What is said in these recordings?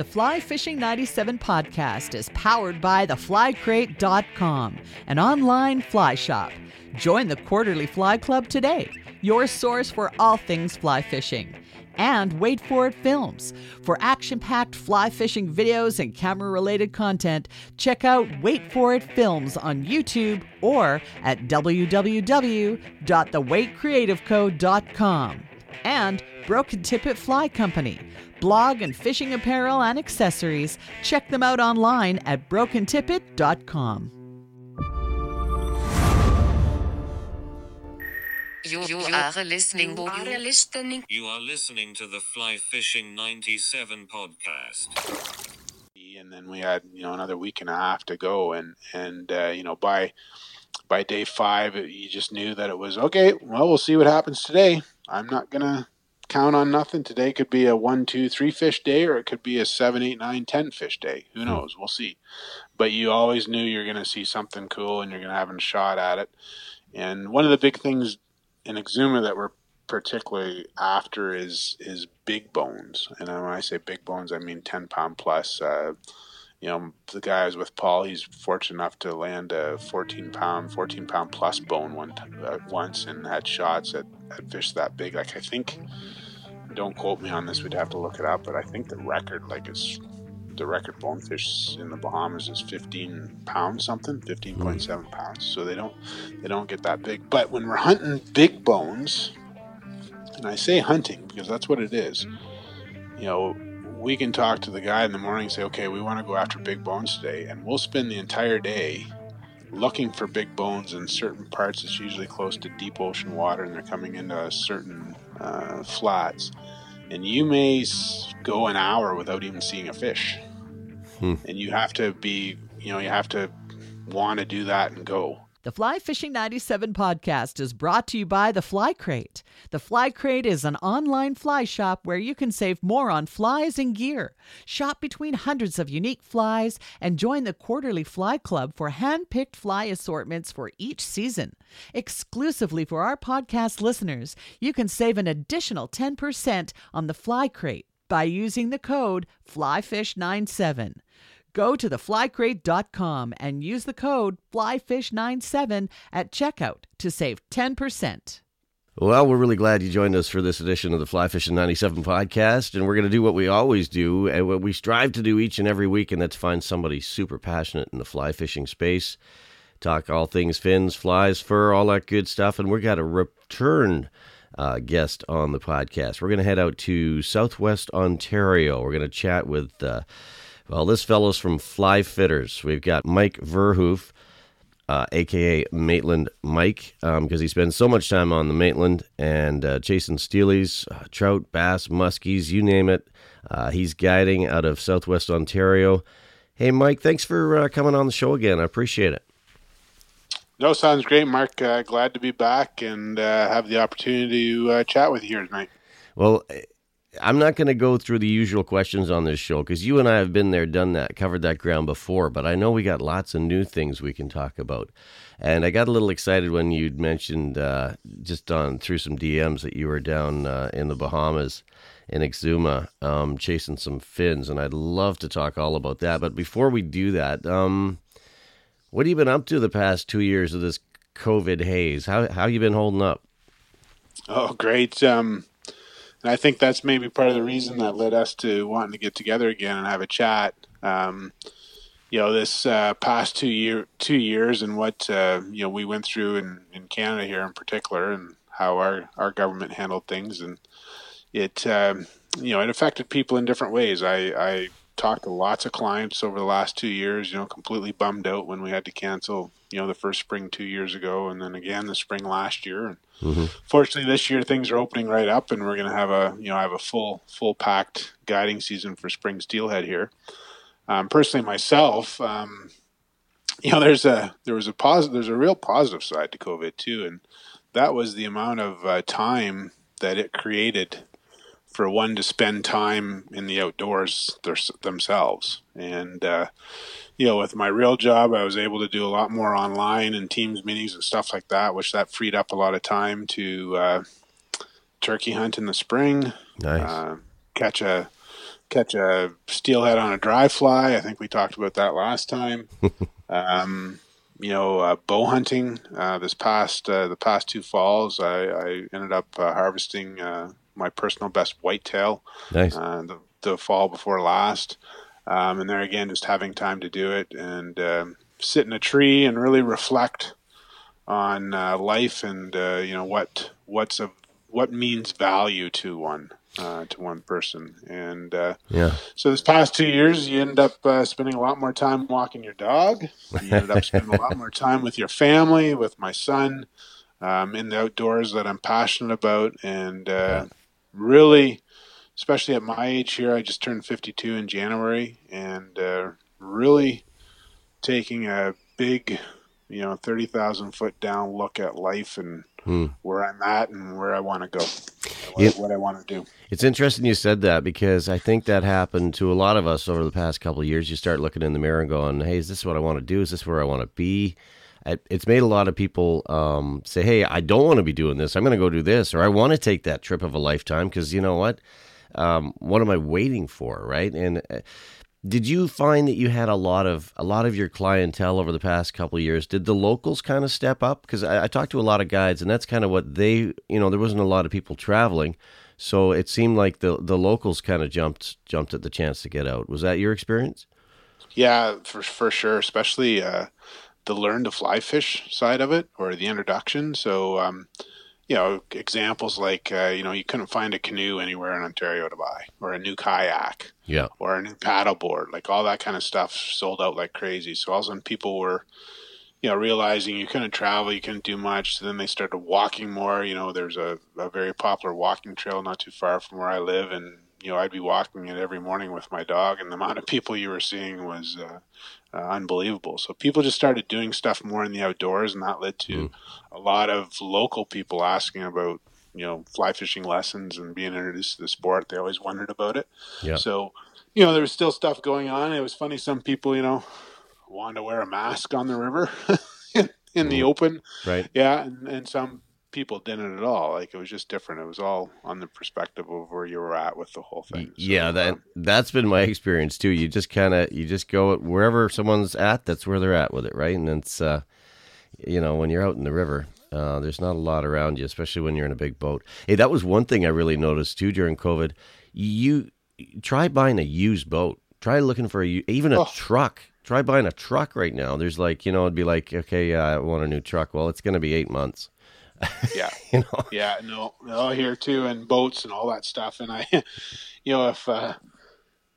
The Fly Fishing 97 podcast is powered by theflycrate.com, an online fly shop. Join the Quarterly Fly Club today, your source for all things fly fishing. And Wait For It Films. For action packed fly fishing videos and camera related content, check out Wait For It Films on YouTube or at www.thewaitcreativeco.com. And Broken Tippet Fly Company. Blog and fishing apparel and accessories. Check them out online at brokentippet.com. You, you are listening. You are listening. You are listening to the Fly Fishing 97 podcast. And then we had, you know, another week and a half to go. And, and uh, you know, by by day five, you just knew that it was okay. Well, we'll see what happens today. I'm not going to count on nothing. Today could be a one, two, three fish day, or it could be a seven, eight, nine, ten fish day. Who knows? We'll see. But you always knew you're going to see something cool and you're going to have a shot at it. And one of the big things in Exuma that we're particularly after is is big bones. And when I say big bones, I mean ten pound plus. Uh, you know, the guy I was with Paul, he's fortunate enough to land a 14 pound, 14 pound plus bone one uh, once, and had shots at, at fish that big. Like I think, don't quote me on this, we'd have to look it up, but I think the record, like, is the record bonefish in the Bahamas is 15 pounds something, 15.7 pounds. So they don't they don't get that big. But when we're hunting big bones, and I say hunting because that's what it is, you know, we can talk to the guy in the morning and say, okay, we want to go after big bones today, and we'll spend the entire day looking for big bones in certain parts. It's usually close to deep ocean water, and they're coming into certain uh, flats. And you may go an hour without even seeing a fish. Hmm. And you have to be, you know, you have to want to do that and go. The Fly Fishing 97 podcast is brought to you by The Fly Crate. The Fly Crate is an online fly shop where you can save more on flies and gear. Shop between hundreds of unique flies and join the quarterly fly club for hand picked fly assortments for each season. Exclusively for our podcast listeners, you can save an additional 10% on The Fly Crate by using the code FlyFish97. Go to theflycrate.com and use the code FlyFish97 at checkout to save 10%. Well, we're really glad you joined us for this edition of the Fly Fishing 97 podcast. And we're going to do what we always do and what we strive to do each and every week, and that's find somebody super passionate in the fly fishing space. Talk all things fins, flies, fur, all that good stuff. And we've got a return uh, guest on the podcast. We're going to head out to Southwest Ontario. We're going to chat with. Uh, well, this fellow's from Fly Fitters. We've got Mike Verhoof, uh, aka Maitland Mike, because um, he spends so much time on the Maitland and uh, chasing steelies, uh, trout, bass, muskies, you name it. Uh, he's guiding out of Southwest Ontario. Hey, Mike, thanks for uh, coming on the show again. I appreciate it. No, sounds great, Mark. Uh, glad to be back and have the opportunity to chat with you here tonight. Well, I'm not going to go through the usual questions on this show because you and I have been there, done that, covered that ground before. But I know we got lots of new things we can talk about. And I got a little excited when you'd mentioned uh, just on through some DMs that you were down uh, in the Bahamas in Exuma um, chasing some fins, and I'd love to talk all about that. But before we do that, um, what have you been up to the past two years of this COVID haze? How how you been holding up? Oh, great. Um, and I think that's maybe part of the reason that led us to wanting to get together again and have a chat. Um, you know, this uh, past two year two years and what uh, you know we went through in, in Canada here in particular, and how our our government handled things, and it um, you know it affected people in different ways. I I talked to lots of clients over the last two years. You know, completely bummed out when we had to cancel. You know, the first spring two years ago, and then again the spring last year. And Mm-hmm. Fortunately, this year things are opening right up, and we're going to have a you know have a full full packed guiding season for spring steelhead here. Um, personally, myself, um, you know, there's a there was a positive there's a real positive side to COVID too, and that was the amount of uh, time that it created for one to spend time in the outdoors their, themselves. And, uh, you know, with my real job, I was able to do a lot more online and Teams meetings and stuff like that, which that freed up a lot of time to uh, turkey hunt in the spring, nice. uh, catch a catch a steelhead on a dry fly. I think we talked about that last time. um, you know, uh, bow hunting. Uh, this past uh, the past two falls, I, I ended up uh, harvesting uh, my personal best whitetail. Nice. Uh, the, the fall before last, um, and there again, just having time to do it and um, sit in a tree and really reflect on uh, life and uh, you know what what's a what means value to one uh, to one person and uh, Yeah. so this past two years you end up uh, spending a lot more time walking your dog you ended up spending a lot more time with your family with my son um, in the outdoors that i'm passionate about and uh, really especially at my age here i just turned 52 in january and uh, really taking a big you know 30000 foot down look at life and Hmm. where i'm at and where i want to go what, Yeah. what i want to do It's interesting you said that because I think that happened to a lot of us over the past couple of years. You start looking in the mirror and going, "Hey, is this what I want to do? Is this where I want to be?" It- It's made a lot of people um, say, "Hey, I don't want to be doing this. I'm going to go do this, or I want to take that trip of a lifetime because you know what? Um, what am I waiting for, right?" And uh, did you find that you had a lot of a lot of your clientele over the past couple years? Did the locals kind of step up? Because I, I talked to a lot of guides, and that's kind of what they, you know, there wasn't a lot of people traveling, so it seemed like the the locals kind of jumped jumped at the chance to get out. Was that your experience? Yeah, for for sure, especially uh, the learn to fly fish side of it or the introduction. So, um, you know, examples like uh, you know you couldn't find a canoe anywhere in Ontario to buy, or a new kayak, Yeah. or a new paddleboard, like all that kind of stuff sold out like crazy. So all of a sudden, people were, you know, realizing you couldn't travel, you couldn't do much. So then they started walking more. You know, there's a, a very popular walking trail not too far from where I live, and you know, I'd be walking it every morning with my dog, and the amount of people you were seeing was uh, uh, unbelievable. So people just started doing stuff more in the outdoors, and that led to a lot of local people asking about you know fly fishing lessons and being introduced to the sport. They always wondered about it. Yeah. So you know there was still stuff going on. It was funny. Some people you know wanted to wear a mask on the river in, in the open. Right. Yeah, and, and some people didn't at all. Like it was just different. It was all on the perspective of where you were at with the whole thing. So, yeah, that um, that's been my experience too. You just kind of you just go wherever someone's at, that's where they're at with it, right? And it's uh, you know when you're out in the river, uh, there's not a lot around you, especially when you're in a big boat. Hey, that was one thing I really noticed too during COVID. You try buying a used boat. Try looking for a even a Oh. truck. Try buying a truck right now. There's like you know it'd be like okay, yeah, I want a new truck. Well, it's going to be eight months. yeah. You know. Yeah, no, no, here too, and boats and all that stuff. And I, you know, if uh,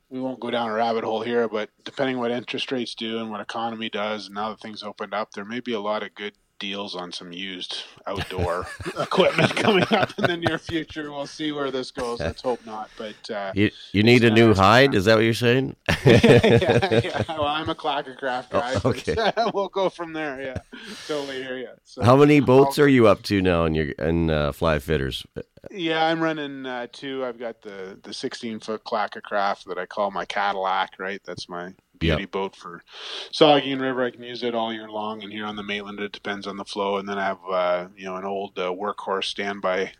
we won't go down a rabbit hole here, but depending what interest rates do and what economy does, and now that things opened up, there may be a lot of good deals on some used outdoor equipment coming up in the near future. We'll see where this goes. Let's hope not. But uh, You you need a new hide? Is that what you're saying? yeah, yeah. Well, I'm a Clackacraft guy. Oh, but, okay. we'll go from there. Yeah, totally hear you. So, How many boats are you up to now in your in uh, fly fitters? Yeah, I'm running uh, two. I've got the the 16 foot Clackacraft that I call my Cadillac. Right, that's my beauty Yep. boat for Saugeen River. I can use it all year long, and here on the Maitland, it depends on the flow. And then I have uh, you know an old uh, workhorse standby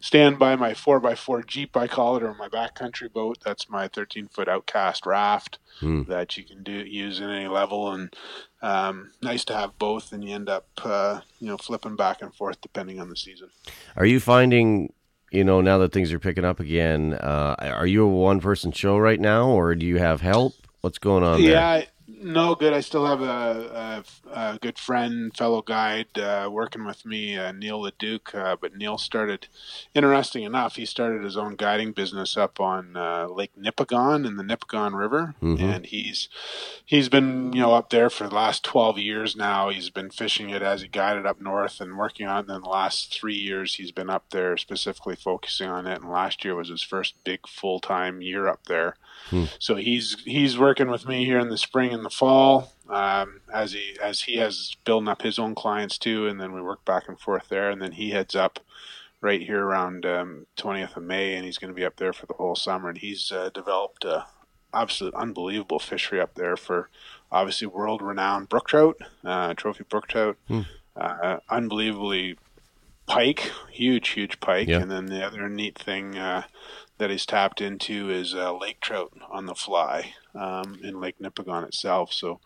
stand by my 4x4 Jeep, I call it, or my backcountry boat. That's my 13 foot Outcast raft Hmm. that you can do use in any level, and um, nice to have both. And you end up uh, you know flipping back and forth depending on the season. Are you finding, you know, now that things are picking up again, uh, are you a one person show right now, or do you have help? What's going on there? Yeah, I- no good. I still have a, a, a good friend, fellow guide, uh, working with me, uh, Neil Leduc. Uh, but Neil started, interesting enough, he started his own guiding business up on uh, Lake Nipigon in the Nipigon River, Mhm. and he's he's been you know up there for the last twelve years now. He's been fishing it as he guided up north and working on it. And then the last three years, he's been up there specifically focusing on it. And last year was his first big full time year up there. So he's he's working with me here in the spring and the fall um, as he as he has building up his own clients too, and then we work back and forth there, and then he heads up right here around um, 20th of May, and he's going to be up there for the whole summer, and he's uh, developed a absolute unbelievable fishery up there for obviously world renowned brook trout, uh, trophy brook trout, uh, unbelievably pike, huge huge pike, Yeah. and then the other neat thing. That he's tapped into is uh, lake trout on the fly um, in Lake Nipigon itself. So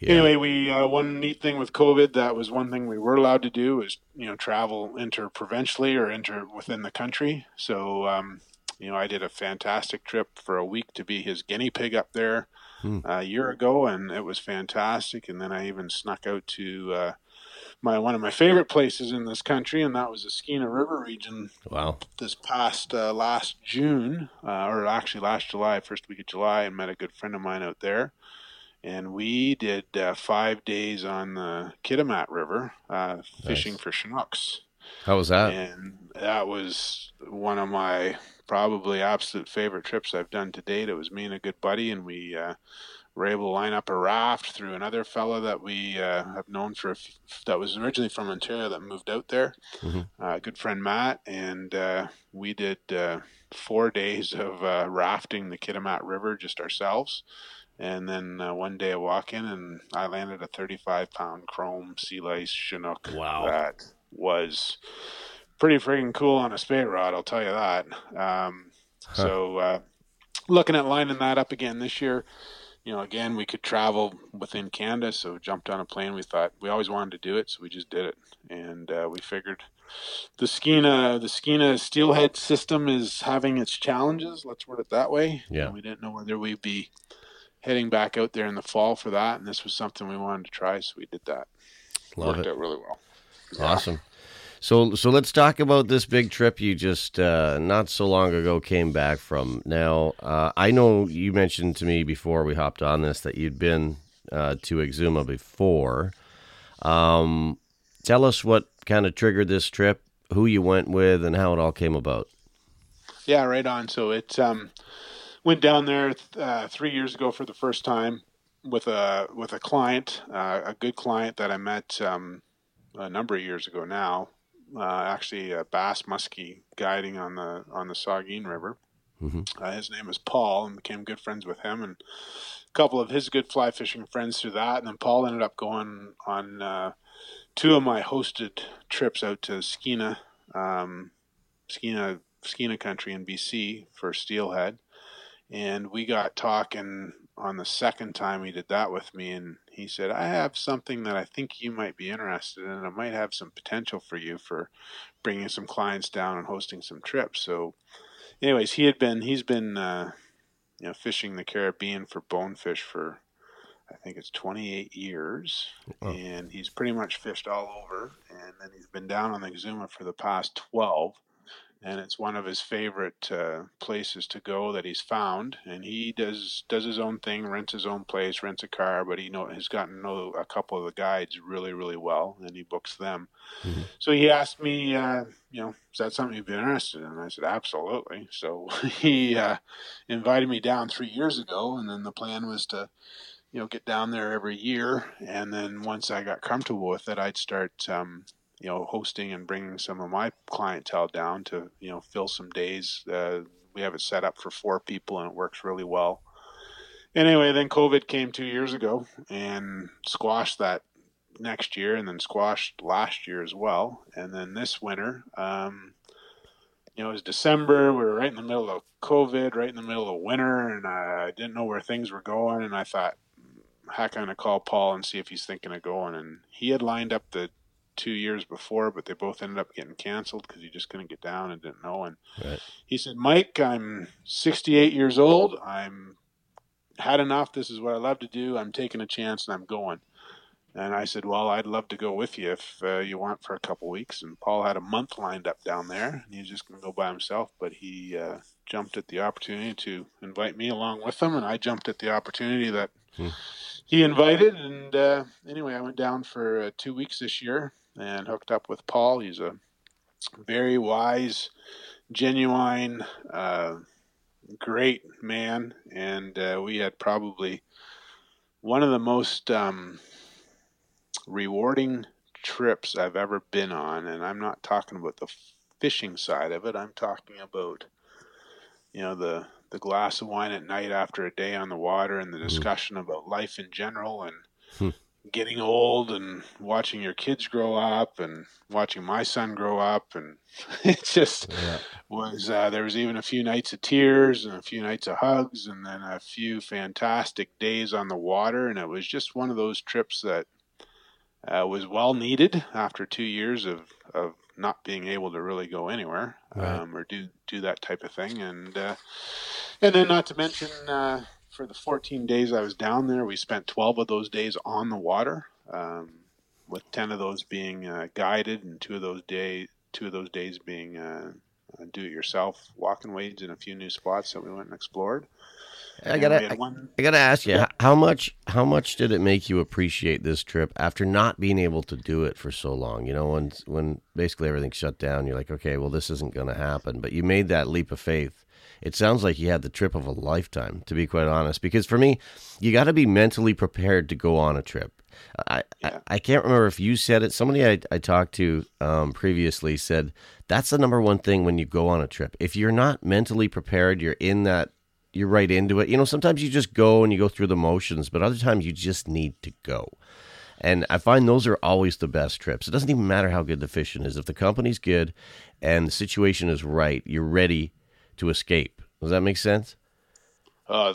Yeah. anyway, we uh, one neat thing with COVID that was one thing we were allowed to do is you know travel interprovincially or inter within the country. So um, you know I did a fantastic trip for a week to be his guinea pig up there Hmm. uh, a year ago, and it was fantastic. And then I even snuck out to uh, my one of my favorite places in this country, and that was the Skeena River region Wow. this past uh, last June, uh, or actually last July, first week of July, and met a good friend of mine out there. And we did uh, five days on the Kitimat River uh, fishing Nice. for Chinooks. How was that? And that was one of my probably absolute favorite trips I've done to date. It was me and a good buddy, and we uh, were able to line up a raft through another fella that we uh, have known for a f- that was originally from Ontario that moved out there. Mhm. Uh, good friend Matt, and uh, we did uh, four days of uh, rafting the Kitimat River just ourselves. And then uh, one day I walk in and I landed a 35 pound chrome sea lice Chinook. Wow. That was pretty freaking cool on a spey rod, I'll tell you that. Um, So, uh, looking at lining that up again this year, you know, again, we could travel within Canada, so jumped on a plane. We thought we always wanted to do it, so we just did it, and uh, we figured the Skeena the Skeena steelhead system is having its challenges. Let's word it that way. Yeah. And we didn't know whether we'd be heading back out there in the fall for that, and this was something we wanted to try, so we did that. Love Worked it. out really well. Awesome. So so let's talk about this big trip you just uh, not so long ago came back from. Now uh, I know you mentioned to me before we hopped on this that you'd been uh, to Exuma before. Um, tell us what kind of triggered this trip, who you went with, and how it all came about. Yeah, right on. So it um, went down there uh, three years ago for the first time with a with a client, uh, a good client that I met um, a number of years ago now. Uh, actually, a bass muskie guiding on the on the Saugeen River. Mhm. Uh, his name is Paul, and became good friends with him and a couple of his good fly fishing friends through that. And then Paul ended up going on uh, two of my hosted trips out to Skeena, um, Skeena Skeena country in BC for steelhead. And we got talking on the second time he did that with me. And he said, I have something that I think you might be interested in. It might have some potential for you for bringing some clients down and hosting some trips. So, anyways, he had been, he's been, uh, you know, fishing the Caribbean for bonefish for, I think it's 28 years. Wow. And he's pretty much fished all over. And then he's been down on the Exuma for the past 12 and it's one of his favorite uh, places to go that he's found. And he does does his own thing, rents his own place, rents a car, but he know has gotten to know a couple of the guides really really well, and he books them. Mhm. So he asked me, uh, you know, is that something you'd be interested in? And I said, absolutely. So he uh, invited me down three years ago, and then the plan was to. You know, get down there every year, and then once I got comfortable with it, I'd start um, you know, hosting and bringing some of my clientele down to, you know, fill some days. Uh, we have it set up for four people and it works really well. Anyway, then COVID came two years ago and squashed that next year and then squashed last year as well. And then this winter, um, you know, it was December. We were right in the middle of COVID, right in the middle of winter, and I didn't know where things were going. And I thought, heck, I'm going to call Paul and see if he's thinking of going. And he had lined up the two years before, but they both ended up getting canceled because he just couldn't get down and didn't know. And Right. he said, Mike, I'm 68 years old. I'm had enough. This is what I love to do. I'm taking a chance and I'm going. And I said, well, I'd love to go with you if uh, you want for a couple weeks. And Paul had a month lined up down there, and he was just going to go by himself. But he uh, jumped at the opportunity to invite me along with him, and I jumped at the opportunity that Hmm. he invited. And uh, anyway, I went down for uh, two weeks this year and hooked up with Paul. He's a very wise, genuine, uh, great man, and uh, we had probably one of the most um, rewarding trips I've ever been on. And I'm not talking about the fishing side of it. I'm talking about, you know, the the glass of wine at night after a day on the water and the discussion about life in general and Hmm. Getting old and watching your kids grow up and watching my son grow up and it just Yeah. was uh, there was even a few nights of tears and a few nights of hugs and then a few fantastic days on the water and it was just one of those trips that uh, was well needed after two years of, of not being able to really go anywhere Right. um, or do do that type of thing and uh, and then not to mention uh, for the 14 days I was down there we spent 12 of those days on the water um, with 10 of those being uh, guided and two of those day two of those days being uh, uh, do it yourself walking wades in a few new spots that we went and explored I gotta, I, I gotta ask you, h- how much, how much did it make you appreciate this trip after not being able to do it for so long? You know, when when basically everything shut down, you're like, okay, well, this isn't going to happen. But you made that leap of faith. It sounds like you had the trip of a lifetime, to be quite honest. Because for me, you got to be mentally prepared to go on a trip. I, Yeah. I I can't remember if you said it. Somebody I, I talked to um, previously said that's the number one thing when you go on a trip. If you're not mentally prepared, you're in that you're right into it. You know, sometimes you just go and you go through the motions, but other times you just need to go. And I find those are always the best trips. It doesn't even matter how good the fishing is. If the company's good and the situation is right, you're ready to escape. Does that make sense? uh,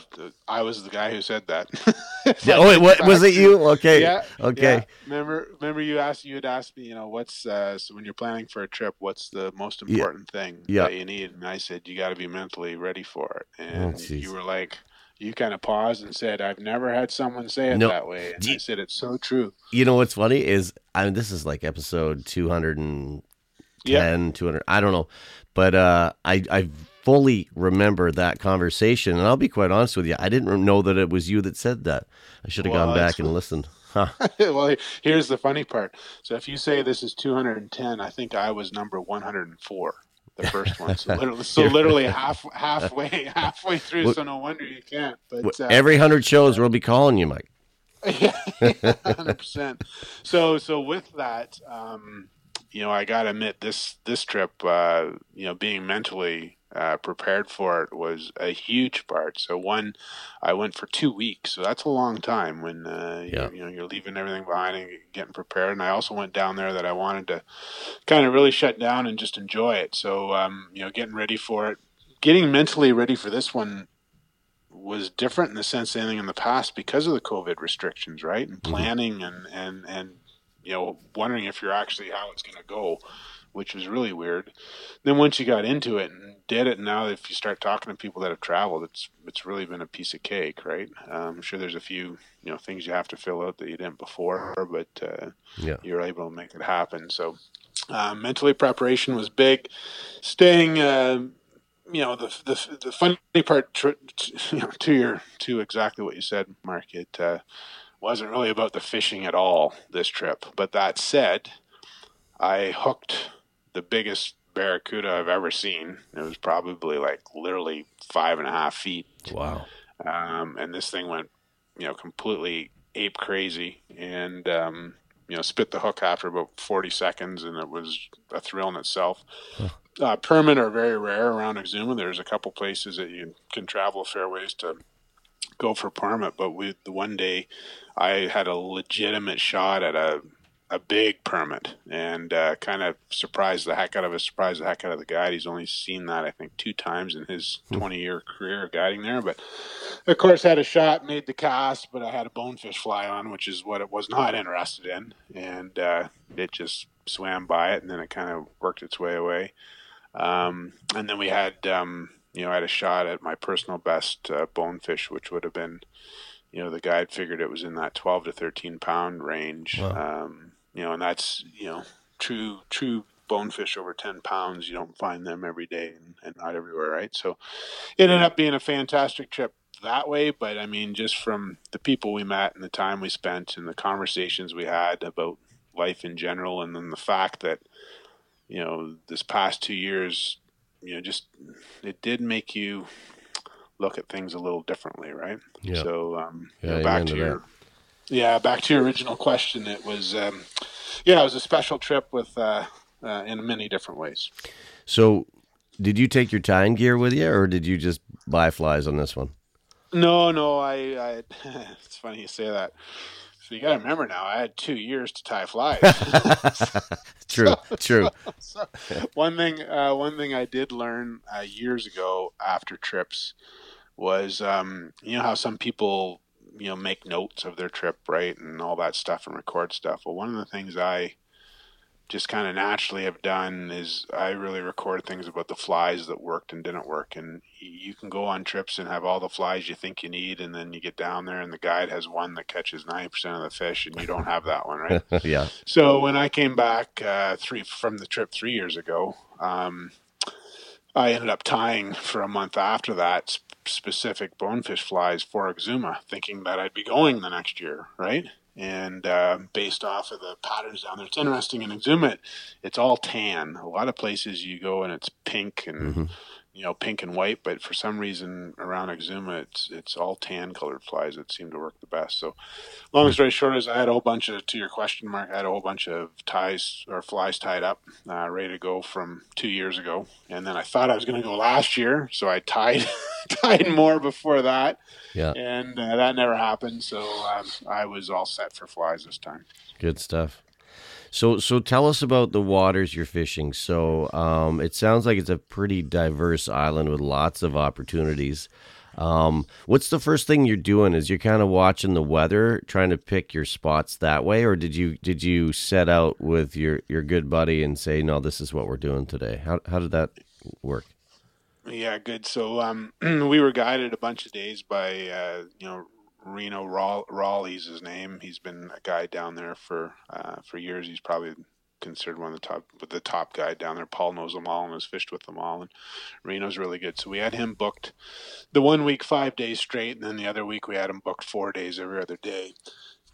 I was the guy who said that Yeah, oh, wait, what was it? You okay? yeah. Okay. Yeah. Remember, remember you asked you had asked me, you know, what's uh, so when you're planning for a trip, what's the most Yeah. important thing Yeah. that you need? And I said you got to be mentally ready for it. And jeez. you were like, you kind of paused and said, "I've never had someone say it No. that way." And you- I said, "It's so true." You know what's funny is I mean, this is like episode 210, Yeah. 200, I don't know. But uh, I, I fully remember that conversation. And I'll be quite honest with you, I didn't know that it was you that said that. I should have Well, gone back and listened. Huh. well, here's the funny part. So if you say this is 210, I think I was number 104, the first one. So literally, so literally half halfway halfway through. So no wonder you can't. But uh, Every 100 shows, we'll be calling you, Mike. yeah, hundred percent. So so with that, um, you know, I gotta admit this this trip, uh, you know, being mentally uh, prepared for it was a huge part. So one, I went for two weeks, so that's a long time when uh, Yeah. you, you know you're leaving everything behind and getting prepared. And I also went down there that I wanted to kind of really shut down and just enjoy it. So um, you know, getting ready for it, getting mentally ready for this one was different in the sense than anything in the past because of the COVID restrictions, right? And planning and and and you know wondering if you're actually how it's going to go, which was really weird. Then once you got into it and did it, now if you start talking to people that have traveled, it's it's really been a piece of cake, right? Um, I'm sure there's a few you know things you have to fill out that you didn't before, but uh, Yeah. you're able to make it happen. So uh, mentally preparation was big. Staying. Uh, you know the the the funny part tr- t- you know, to your to exactly what you said, Mark. It uh, wasn't really about the fishing at all this trip. But that said, I hooked the biggest barracuda I've ever seen. It was probably like literally five and a half feet, Wow. um, and this thing went you know completely ape crazy and. Um, you know, spit the hook after about 40 seconds, and it was a thrill in itself uh, permit are very rare around Exuma. There's a couple places that you can travel a fair ways to go for permit, but we the one day I had a legitimate shot at a a big permit and uh, kind of surprised the heck out of us, surprised the heck out of the guide. He's only seen that I think two times in his 20 year career of guiding there, but of course had a shot, made the cast, but I had a bonefish fly on, which is what it was not interested in, and uh, it just swam by it, and then it kind of worked its way away. Um, and then we had, um, you know, I had a shot at my personal best uh, bonefish, which would have been, you know, the guide figured it was in that 12 to 13 pound range. Um, you know, and that's, you know, true, true bonefish over 10 pounds. You don't find them every day and, and not everywhere, right? So it ended up being a fantastic trip that way. But I mean, just from the people we met and the time we spent and the conversations we had about life in general, and then the fact that, you know, this past two years, you know, just it did make you look at things a little differently, right? Yeah. So, um, you Yeah, know, back to to your, yeah, back to your original question. It was, um, yeah, it was a special trip with, uh, uh, in many different ways. So, did you take your tying gear with you, or did you just buy flies on this one? No, no, I, I it's funny you say that. So you got to remember now, I had two years to tie flies. true, true. so one thing, uh, one thing I did learn uh, years ago after trips was, um, you know how some people, you know, make notes of their trip, right, and all that stuff, and record stuff. Well, one of the things I just kind of naturally have done is I really record things about the flies that worked and didn't work. And you can go on trips and have all the flies you think you need, and then you get down there and the guide has one that catches 90% of the fish, and you don't have that one, right? yeah. So when I came back uh, three from the trip three years ago, um, I ended up tying for a month after that specific bonefish flies for Exuma, thinking that I'd be going the next year, right? and uh, based off of the patterns down there. It's interesting in Exuma, it's all tan. A lot of places you go and it's pink and Mm-hmm. You know pink and white, but for some reason around Exuma, it's it's all tan colored flies that seem to work the best. So, long story short is I had a whole bunch of to your question mark. I had a whole bunch of ties or flies tied up, uh, ready to go from two years ago, and then I thought I was going to go last year, so I tied tied more before that Yeah. and uh, that never happened. So um, I was all set for flies this time. Good stuff. So, so tell us about the waters you're fishing. So, um, it sounds like it's a pretty diverse island with lots of opportunities. Um, what's the first thing you're doing? Is you're kind of watching the weather, trying to pick your spots that way, or did you did you set out with your your good buddy and say, no, this is what we're doing today? How how did that work? Yeah, good. So um, we were guided a bunch of days by uh, you know Reno Raw- Raleigh's his name. He's been a guy down there for uh, for years. He's probably considered one of the top the top guy down there. Paul knows them all and has fished with them all, and Reno's really good. So we had him booked the one week five days straight, and then the other week we had him booked four days every other day.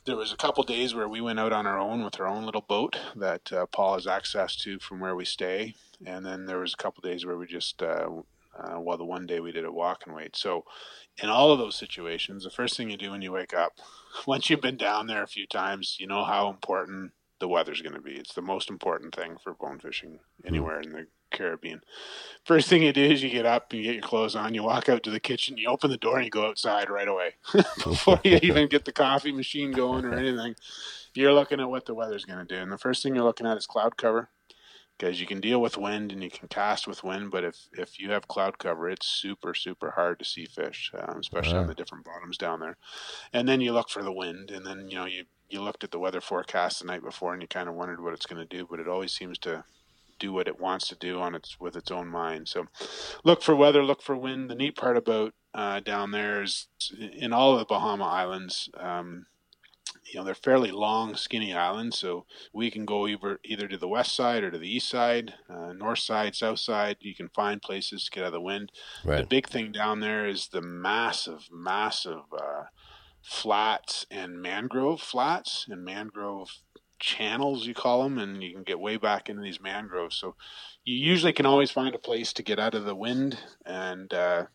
There was a couple days where we went out on our own with our own little boat that uh, Paul has access to from where we stay, and then there was a couple days where we just uh, uh, well, the one day we did a walk and wade. So, in all of those situations, the first thing you do when you wake up, once you've been down there a few times, you know how important the weather's going to be. It's the most important thing for bone fishing anywhere in the Caribbean. First thing you do is you get up, you get your clothes on, you walk out to the kitchen, you open the door, and you go outside right away before you even get the coffee machine going or anything. You're looking at what the weather's going to do, and the first thing you're looking at is cloud cover because you can deal with wind and you can cast with wind, but if if you have cloud cover, it's super super hard to see fish, um, especially on the different bottoms down there. And then you look for the wind, and then you know you you looked at the weather forecast the night before and you kind of wondered what it's going to do, but it always seems to do what it wants to do on its with its own mind. So look for weather, look for wind. The neat part about uh, down there is in all of the Bahama Islands. Um, you know they're fairly long, skinny islands, so we can go either either to the west side or to the east side, uh, north side, south side. You can find places to get out of the wind. The big thing down there is the massive, massive uh, flats and mangrove flats and mangrove channels, you call them, and you can get way back into these mangroves. So you usually can always find a place to get out of the wind, and uh,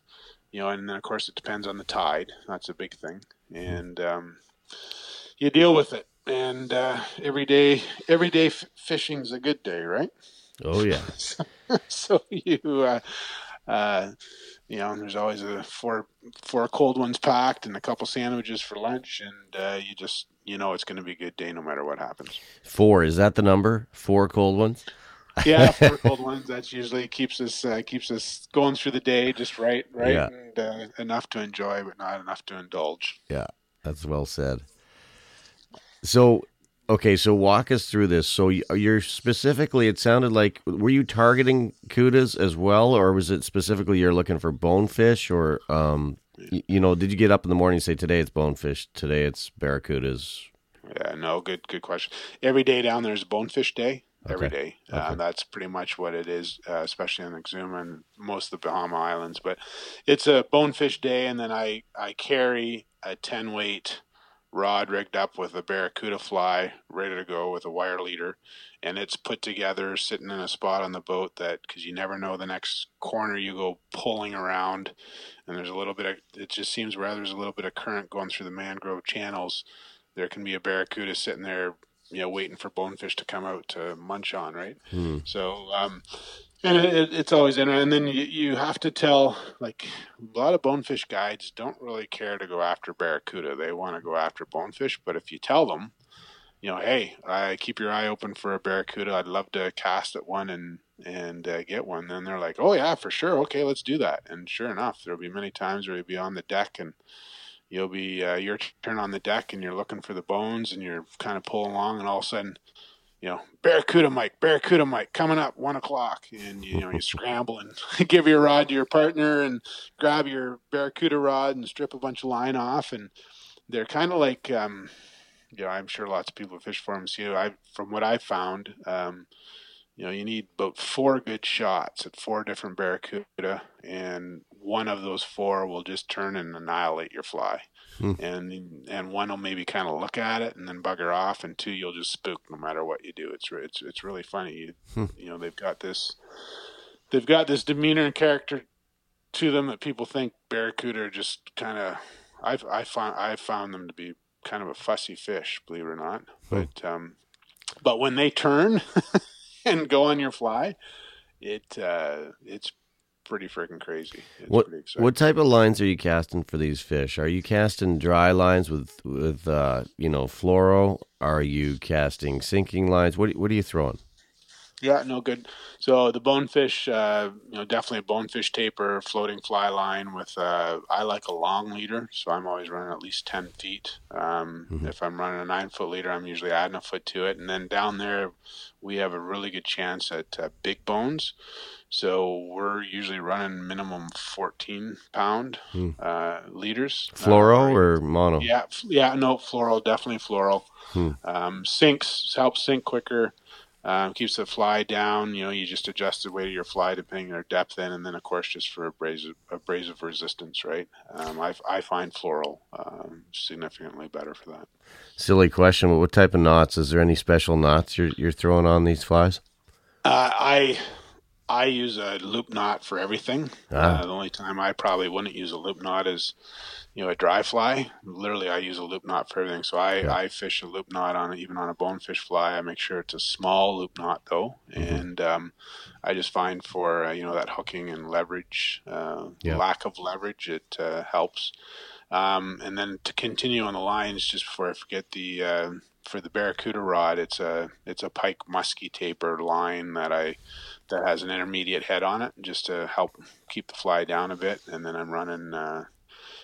you know, and then of course it depends on the tide. That's a big thing, and um, you deal with it. And uh, every day, every day f- fishing's a good day, right? Oh yeah. so you uh, uh, you know there's always a four four cold ones packed and a couple sandwiches for lunch and uh, you just you know it's going to be a good day no matter what happens Four is that the number? Four cold ones. yeah four cold ones that's usually keeps us uh, keeps us going through the day just right right Yeah. and uh, enough to enjoy but not enough to indulge Yeah, that's well said. So, okay, so walk us through this. So you're specifically, it sounded like, were you targeting kudas as well, or was it specifically you're looking for bonefish, or, um, y- you know, did you get up in the morning and say today it's bonefish, today it's barracudas? Yeah, no, good, good question. Every day down there is Bonefish Day. Every Okay. day, uh, that's pretty much what it is, uh, especially on Exuma and most of the Bahama Islands. But it's a Bonefish Day, and then I I carry a ten weight rod rigged up with a barracuda fly ready to go with a wire leader, and it's put together sitting in a spot on the boat that because you never know the next corner you go pulling around, and there's a little bit of it just seems where there's a little bit of current going through the mangrove channels there can be a barracuda sitting there, you know, waiting for bonefish to come out to munch on, right? Hmm. So, um, And it, it, it's always in, and then you, you have to tell like a lot of bonefish guides don't really care to go after barracuda. They want to go after bonefish, but if you tell them, you know, hey, I keep your eye open for a barracuda. I'd love to cast at one and and uh, get one. Then they're like, oh yeah, for sure. Okay, let's do that. And sure enough, there'll be many times where you'll be on the deck and you'll be uh, your turn on the deck and you're looking for the bones and you're kind of pulling along and all of a sudden you know, Barracuda Mike, Barracuda Mike coming up one o'clock. And, you know, you scramble and give your rod to your partner and grab your Barracuda rod and strip a bunch of line off. And they're kind of like, um, you know, I'm sure lots of people fish for them. See, I, from what I found, um, you know, you need about four good shots at four different Barracuda, and one of those four will just turn and annihilate your fly. Hmm. And and one will maybe kind of look at it and then bugger off, and two you'll just spook no matter what you do. It's it's it's really funny. You, hmm. you know they've got this they've got this demeanor and character to them that people think barracuda are just kind of I've I found I've found them to be kind of a fussy fish, believe it or not. Hmm. But um, but when they turn and go on your fly, it uh, it's pretty freaking crazy. It's what what type of lines are you casting for these fish? Are you casting dry lines with with uh, you know fluoro? Are you casting sinking lines? What what are you throwing? Yeah, no good. So the bonefish, uh, you know, definitely a bonefish taper, floating fly line with. Uh, I like a long leader, so I'm always running at least ten feet. Um, mm-hmm. If I'm running a nine foot leader, I'm usually adding a foot to it, and then down there, we have a really good chance at uh, big bones. So we're usually running minimum 14 pound hmm. uh, leaders. Fluoro uh, or mono? Yeah, yeah, no, fluoro, definitely fluoro. Hmm. Um, sinks helps sink quicker. Um, keeps the fly down. You know, you just adjust the weight of your fly depending on your depth in, and then of course just for abrasive, abrasive resistance, right? Um, I, I find fluoro um, significantly better for that. Silly question, but what type of knots? Is there any special knots you're you're throwing on these flies? Uh, I I use a loop knot for everything. Ah. Uh, the only time I probably wouldn't use a loop knot is, you know, a dry fly. Literally, I use a loop knot for everything. So I, yeah. I fish a loop knot on even on a bonefish fly. I make sure it's a small loop knot though, mm-hmm. and um, I just find for uh, you know that hooking and leverage, uh, yeah. lack of leverage, it uh, helps. Um, and then to continue on the lines, just before I forget the uh, for the barracuda rod, it's a it's a pike musky taper line that I that has an intermediate head on it just to help keep the fly down a bit. And then I'm running uh,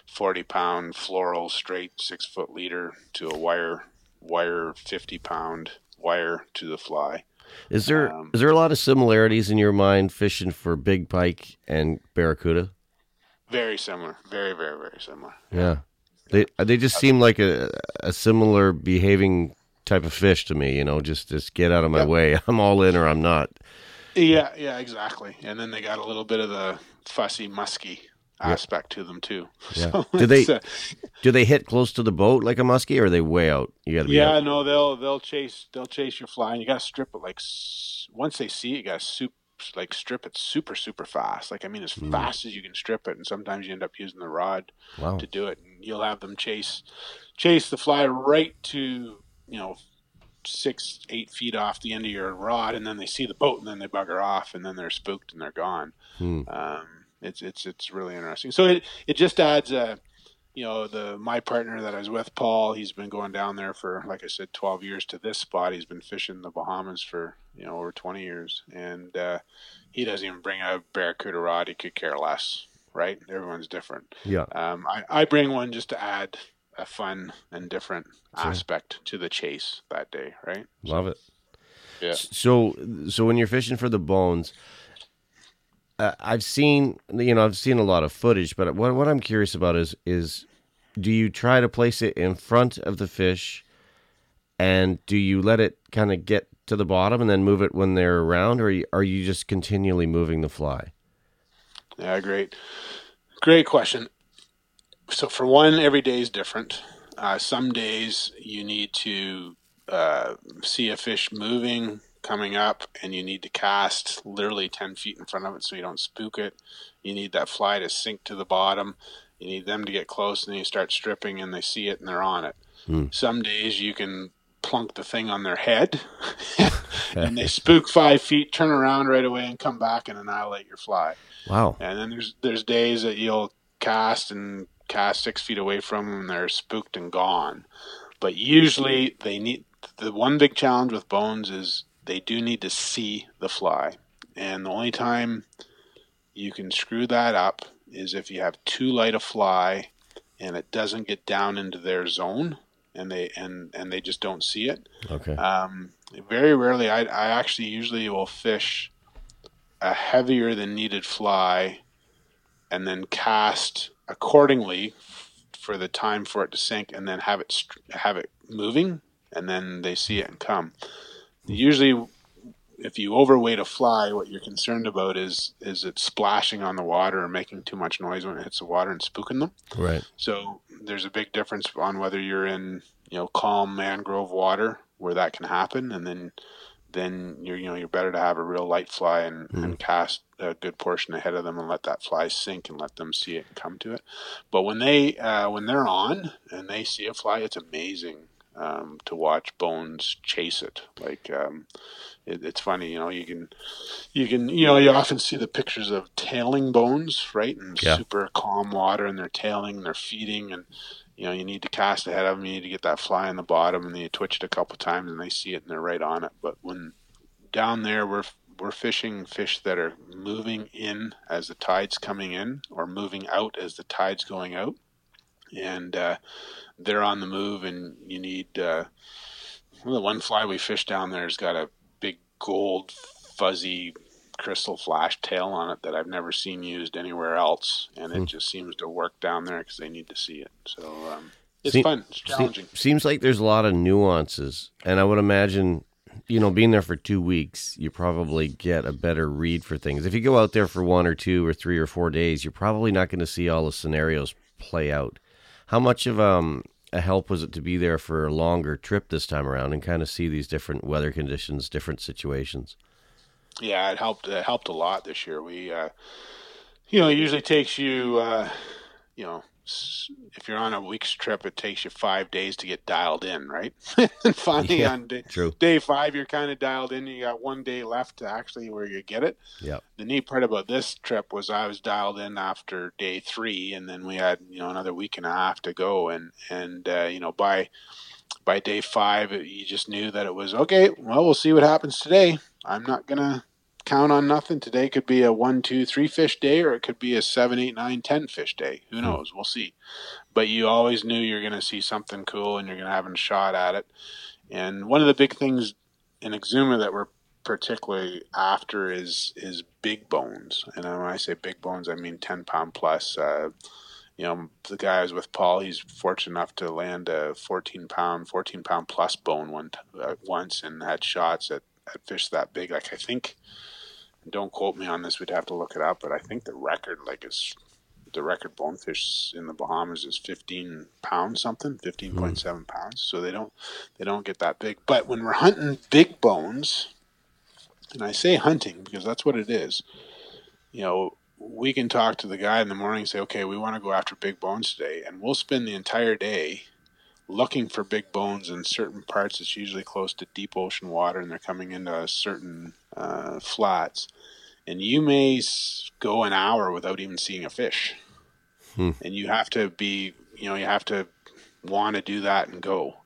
40 pound fluoro straight six foot leader to a wire wire 50 pound wire to the fly. Is there um, is there a lot of similarities in your mind fishing for big pike and barracuda? Very similar, very very very similar. Yeah, they they just seem like a a similar behaving type of fish to me. You know, just just get out of my yep. way. I'm all in or I'm not. Yeah, yeah, exactly. And then they got a little bit of the fussy, musky aspect to them too. Yeah. So do they uh, do they hit close to the boat like a muskie, or are they way out? You got to be. Yeah, out. no, they'll they'll chase they'll chase your fly, and you got to strip it like once they see it, you got to soup like strip it super super fast. Like I mean, as mm. fast as you can strip it, and sometimes you end up using the rod wow. to do it, and you'll have them chase chase the fly right to you know six, eight feet off the end of your rod, and then they see the boat, and then they bugger off, and then they're spooked and they're gone. Hmm. Um, it's it's it's really interesting. So it it just adds a, you know, the my partner that I was with, Paul. He's been going down there for, like I said, twelve years to this spot. He's been fishing the Bahamas for you know over twenty years, and uh, he doesn't even bring a barracuda rod. He could care less. Right? Everyone's different. Yeah. Um, I I bring one just to add a fun and different sure. aspect to the chase that day, right? Love it. Yeah. So, so when you're fishing for the bones, uh, I've seen, you know, I've seen a lot of footage, but what what I'm curious about is is do you try to place it in front of the fish, and do you let it kind of get to the bottom and then move it when they're around, or are you, are you just continually moving the fly? Yeah, great, great question so for one, every day is different. Uh, some days you need to uh, see a fish moving, coming up, and you need to cast literally 10 feet in front of it so you don't spook it. You need that fly to sink to the bottom. You need them to get close, and then you start stripping, and they see it and they're on it. Mm. Some days you can plunk the thing on their head and they spook five feet, turn around right away, and come back and annihilate your fly. Wow. And then there's there's days that you'll cast and cast six feet away from them, they're spooked and gone. But usually they need the one big challenge with bones is they do need to see the fly, and the only time you can screw that up is if you have too light a fly and it doesn't get down into their zone and they and and they just don't see it Okay. um, very rarely I, I actually usually will fish a heavier than needed fly and then cast accordingly for the time for it to sink and then have it have it moving and then they see it and come usually if you overweight a fly what you're concerned about is is it splashing on the water or making too much noise when it hits the water and spooking them right. so there's a big difference on whether you're in you know calm mangrove water where that can happen, and then then you're you know you're better to have a real light fly and, and cast a good portion ahead of them and let that fly sink and let them see it and come to it. But when they uh, when they're on and they see a fly, it's amazing um, to watch bones chase it. Like um, it, it's funny, you know. You can you can you know you often see the pictures of tailing bones, right? In Yeah. super calm water, and they're tailing, they're feeding, and you know you need to cast ahead of them. You need to get that fly on the bottom, and then you twitch it a couple times, and they see it, and they're right on it. But when down there, we're we're fishing fish that are moving in as the tide's coming in, or moving out as the tide's going out, and uh, they're on the move, and you need. Uh, well, the one fly we fished down there has got a big gold fuzzy crystal flash tail on it that I've never seen used anywhere else, and it just seems to work down there because they need to see it. So um, it's Se- fun, it's Se- challenging. seems like there's a lot of nuances, and I would imagine, you know, being there for two weeks, you probably get a better read for things. If you go out there for one or two or three or four days, you're probably not going to see all the scenarios play out. How much of um, a help was it to be there for a longer trip this time around and kind of see these different weather conditions, different situations? Yeah, it helped. It helped a lot this year. We, uh, you know, it usually takes you, uh, you know, if you're on a week's trip, it takes you five days to get dialed in, right? and finally, Yeah, on day, true. day five, you're kind of dialed in. You got one day left to actually where you get it. Yep. The neat part about this trip was I was dialed in after day three, and then we had you know another week and a half to go, and and uh, you know by by day five, you just knew that it was okay. Well, we'll see what happens today. I'm not gonna count on nothing. Today could be a one, two, three fish day, or it could be a seven, eight, nine, ten fish day. Who knows? We'll see. But you always knew you're gonna see something cool, and you're gonna have a shot at it. And one of the big things in Exuma that we're particularly after is is big bones. And when I say big bones, I mean ten pound plus. Uh, you know, the guy I was with Paul, he's fortunate enough to land a 14 pound, 14 pound plus bone one uh, once, and had shots at, at fish that big. Like I think, don't quote me on this, we'd have to look it up, but I think the record, like, is the record bonefish in the Bahamas is 15 pounds something, 15.7 hmm. pounds. So they don't they don't get that big. But when we're hunting big bones, and I say hunting because that's what it is, you know, we can talk to the guy in the morning and say, okay, we want to go after big bones today, and we'll spend the entire day looking for big bones in certain parts. It's usually close to deep ocean water, and they're coming into a certain uh, flats. And you may go an hour without even seeing a fish, Hmm. and you have to be, you know, you have to want to do that and go.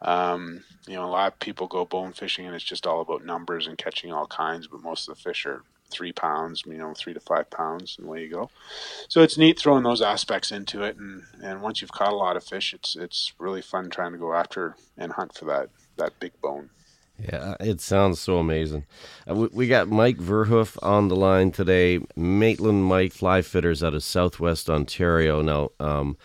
Um, you know, a lot of people go bone fishing, and it's just all about numbers and catching all kinds. But most of the fish are three pounds, you know, three to five pounds, and away you go. So it's neat throwing those aspects into it, and, and once you've caught a lot of fish, it's it's really fun trying to go after and hunt for that that big bone. Yeah, it sounds so amazing. Uh, we, got Mike Verhoof on the line today, Maitland Mike Fly Fitters out of Southwest Ontario. Now, um,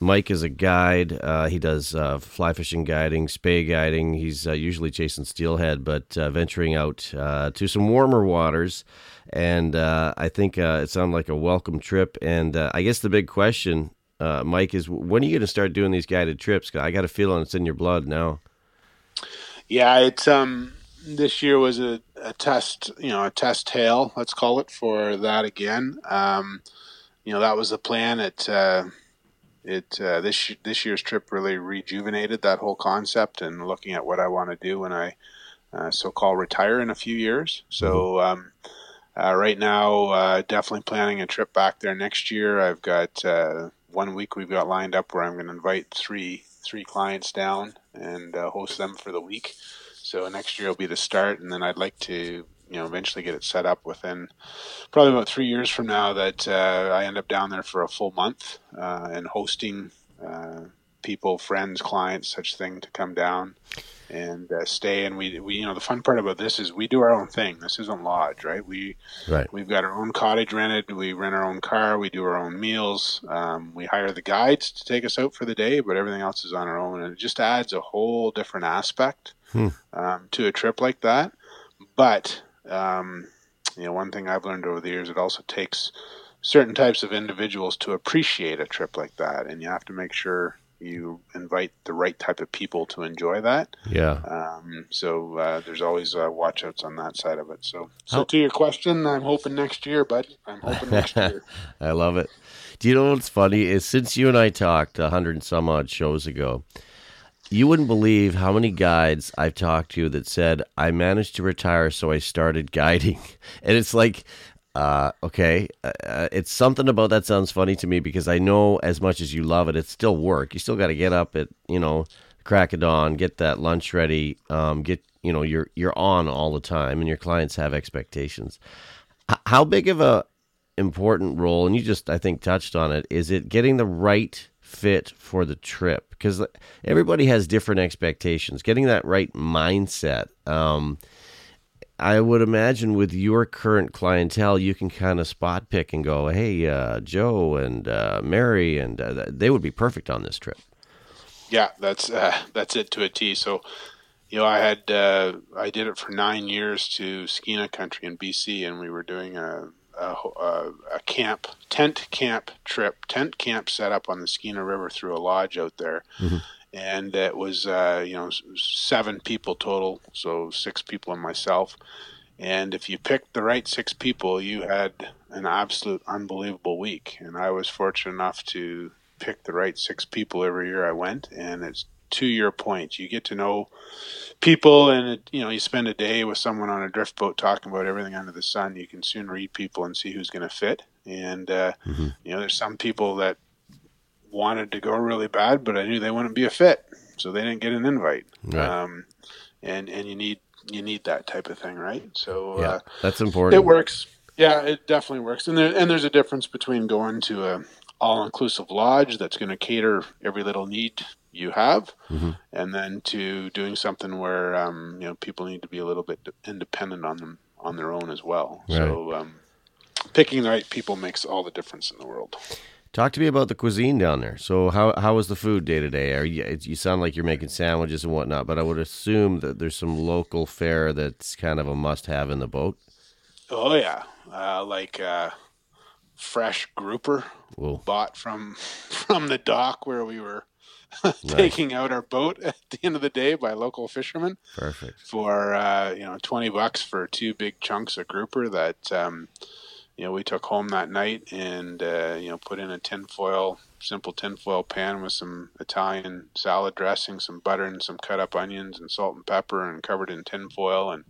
Mike is a guide. Uh, he does uh, fly fishing guiding, spey guiding. He's uh, usually chasing steelhead, but uh, venturing out uh, to some warmer waters. And I think it sounded like a welcome trip. And I guess the big question, Mike, is when are you going to start doing these guided trips? I got a feeling it's in your blood now. Yeah, it's um this year was a, a test, you know, a test tail, let's call it, for that again. Um, you know, that was the plan. It uh, it uh, this this year's trip really rejuvenated that whole concept and looking at what I want to do when I uh, so-called retire in a few years. So um, uh, right now, uh, definitely planning a trip back there next year. I've got uh, one week we've got lined up where I'm going to invite three three clients down and uh, host them for the week. So next year will be the start, and then I'd like to you know eventually get it set up within probably about three years from now that uh, I end up down there for a full month uh, and hosting uh, people, friends, clients, such thing to come down and uh, stay. And we, we, you know, the fun part about this is we do our own thing. This isn't lodge, right? We, Right. we've got our own cottage rented. We rent our own car. We do our own meals. Um, we hire the guides to take us out for the day, but everything else is on our own, and it just adds a whole different aspect Hmm. um, to a trip like that. But um, you know, one thing I've learned over the years, it also takes certain types of individuals to appreciate a trip like that, and you have to make sure you invite the right type of people to enjoy that. Yeah. Um, so uh, there's always uh, watch outs on that side of it. So, so How- to your question, I'm hoping next year, bud. I'm hoping next year. I love it. Do you know what's funny is since you and I talked a hundred and some odd shows ago, you wouldn't believe how many guides I've talked to that said I managed to retire, so I started guiding, and it's like. Uh, okay, uh, it's something about that sounds funny to me because I know as much as you love it, it's still work. You still got to get up at you know crack of dawn, get that lunch ready, um, get you know you're you're on all the time, and your clients have expectations. H- how big of a important role, and you just I think touched on it, is it getting the right fit for the trip because everybody has different expectations. Getting that right mindset. Um, I would imagine with your current clientele, you can kind of spot pick and go, "Hey, uh, Joe and uh, Mary, and uh, they would be perfect on this trip." Yeah, that's uh, that's it to a T. So, you know, I had uh, I did it for nine years to Skeena Country in BC, and we were doing a a, a a camp tent camp trip, tent camp set up on the Skeena River through a lodge out there, and it was uh, you know seven people total, so six people and myself. And if you picked the right six people, you had an absolute unbelievable week. And I was fortunate enough to pick the right six people every year I went. And it's to your point, you get to know people, and it, you know you spend a day with someone on a drift boat talking about everything under the sun. You can soon read people and see who's going to fit. And uh, you know, there's some people that wanted to go really bad, but I knew they wouldn't be a fit, so they didn't get an invite. Right. Um, and and you need you need that type of thing, right? So Yeah, uh, that's important. it works. Yeah, it definitely works. And there and there's a difference between going to a all inclusive lodge that's going to cater every little need you have, Mm-hmm. and then to doing something where um, you know people need to be a little bit independent on them on their own as well. So um, picking the right people makes all the difference in the world. Talk to me about the cuisine down there. So how how is the food day to day? Are you you sound like you're making sandwiches and whatnot, but I would assume that there's some local fare that's kind of a must have in the boat. Oh yeah, uh, like uh, fresh grouper Whoa. bought from from the dock where we were taking out our boat at the end of the day by local fishermen Perfect. for uh, you know twenty bucks for two big chunks of grouper that um, you know we took home that night and uh, you know put in a tinfoil simple tinfoil pan with some Italian salad dressing, some butter and some cut up onions and salt and pepper and covered in tinfoil and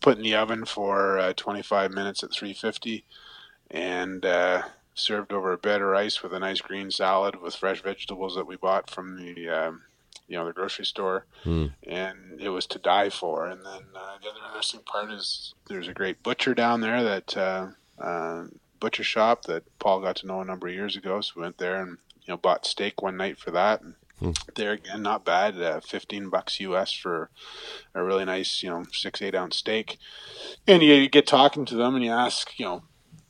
put in the oven for uh, 25 minutes at 350 and uh, served over a bed of rice with a nice green salad with fresh vegetables that we bought from the um, you know the grocery store Hmm. and it was to die for and then uh, the other interesting part is there's a great butcher down there that uh, uh, butcher shop that paul got to know a number of years ago so we went there and you know bought steak one night for that and Hmm. there again not bad uh, 15 bucks us for a really nice you know six eight ounce steak and you, you get talking to them and you ask you know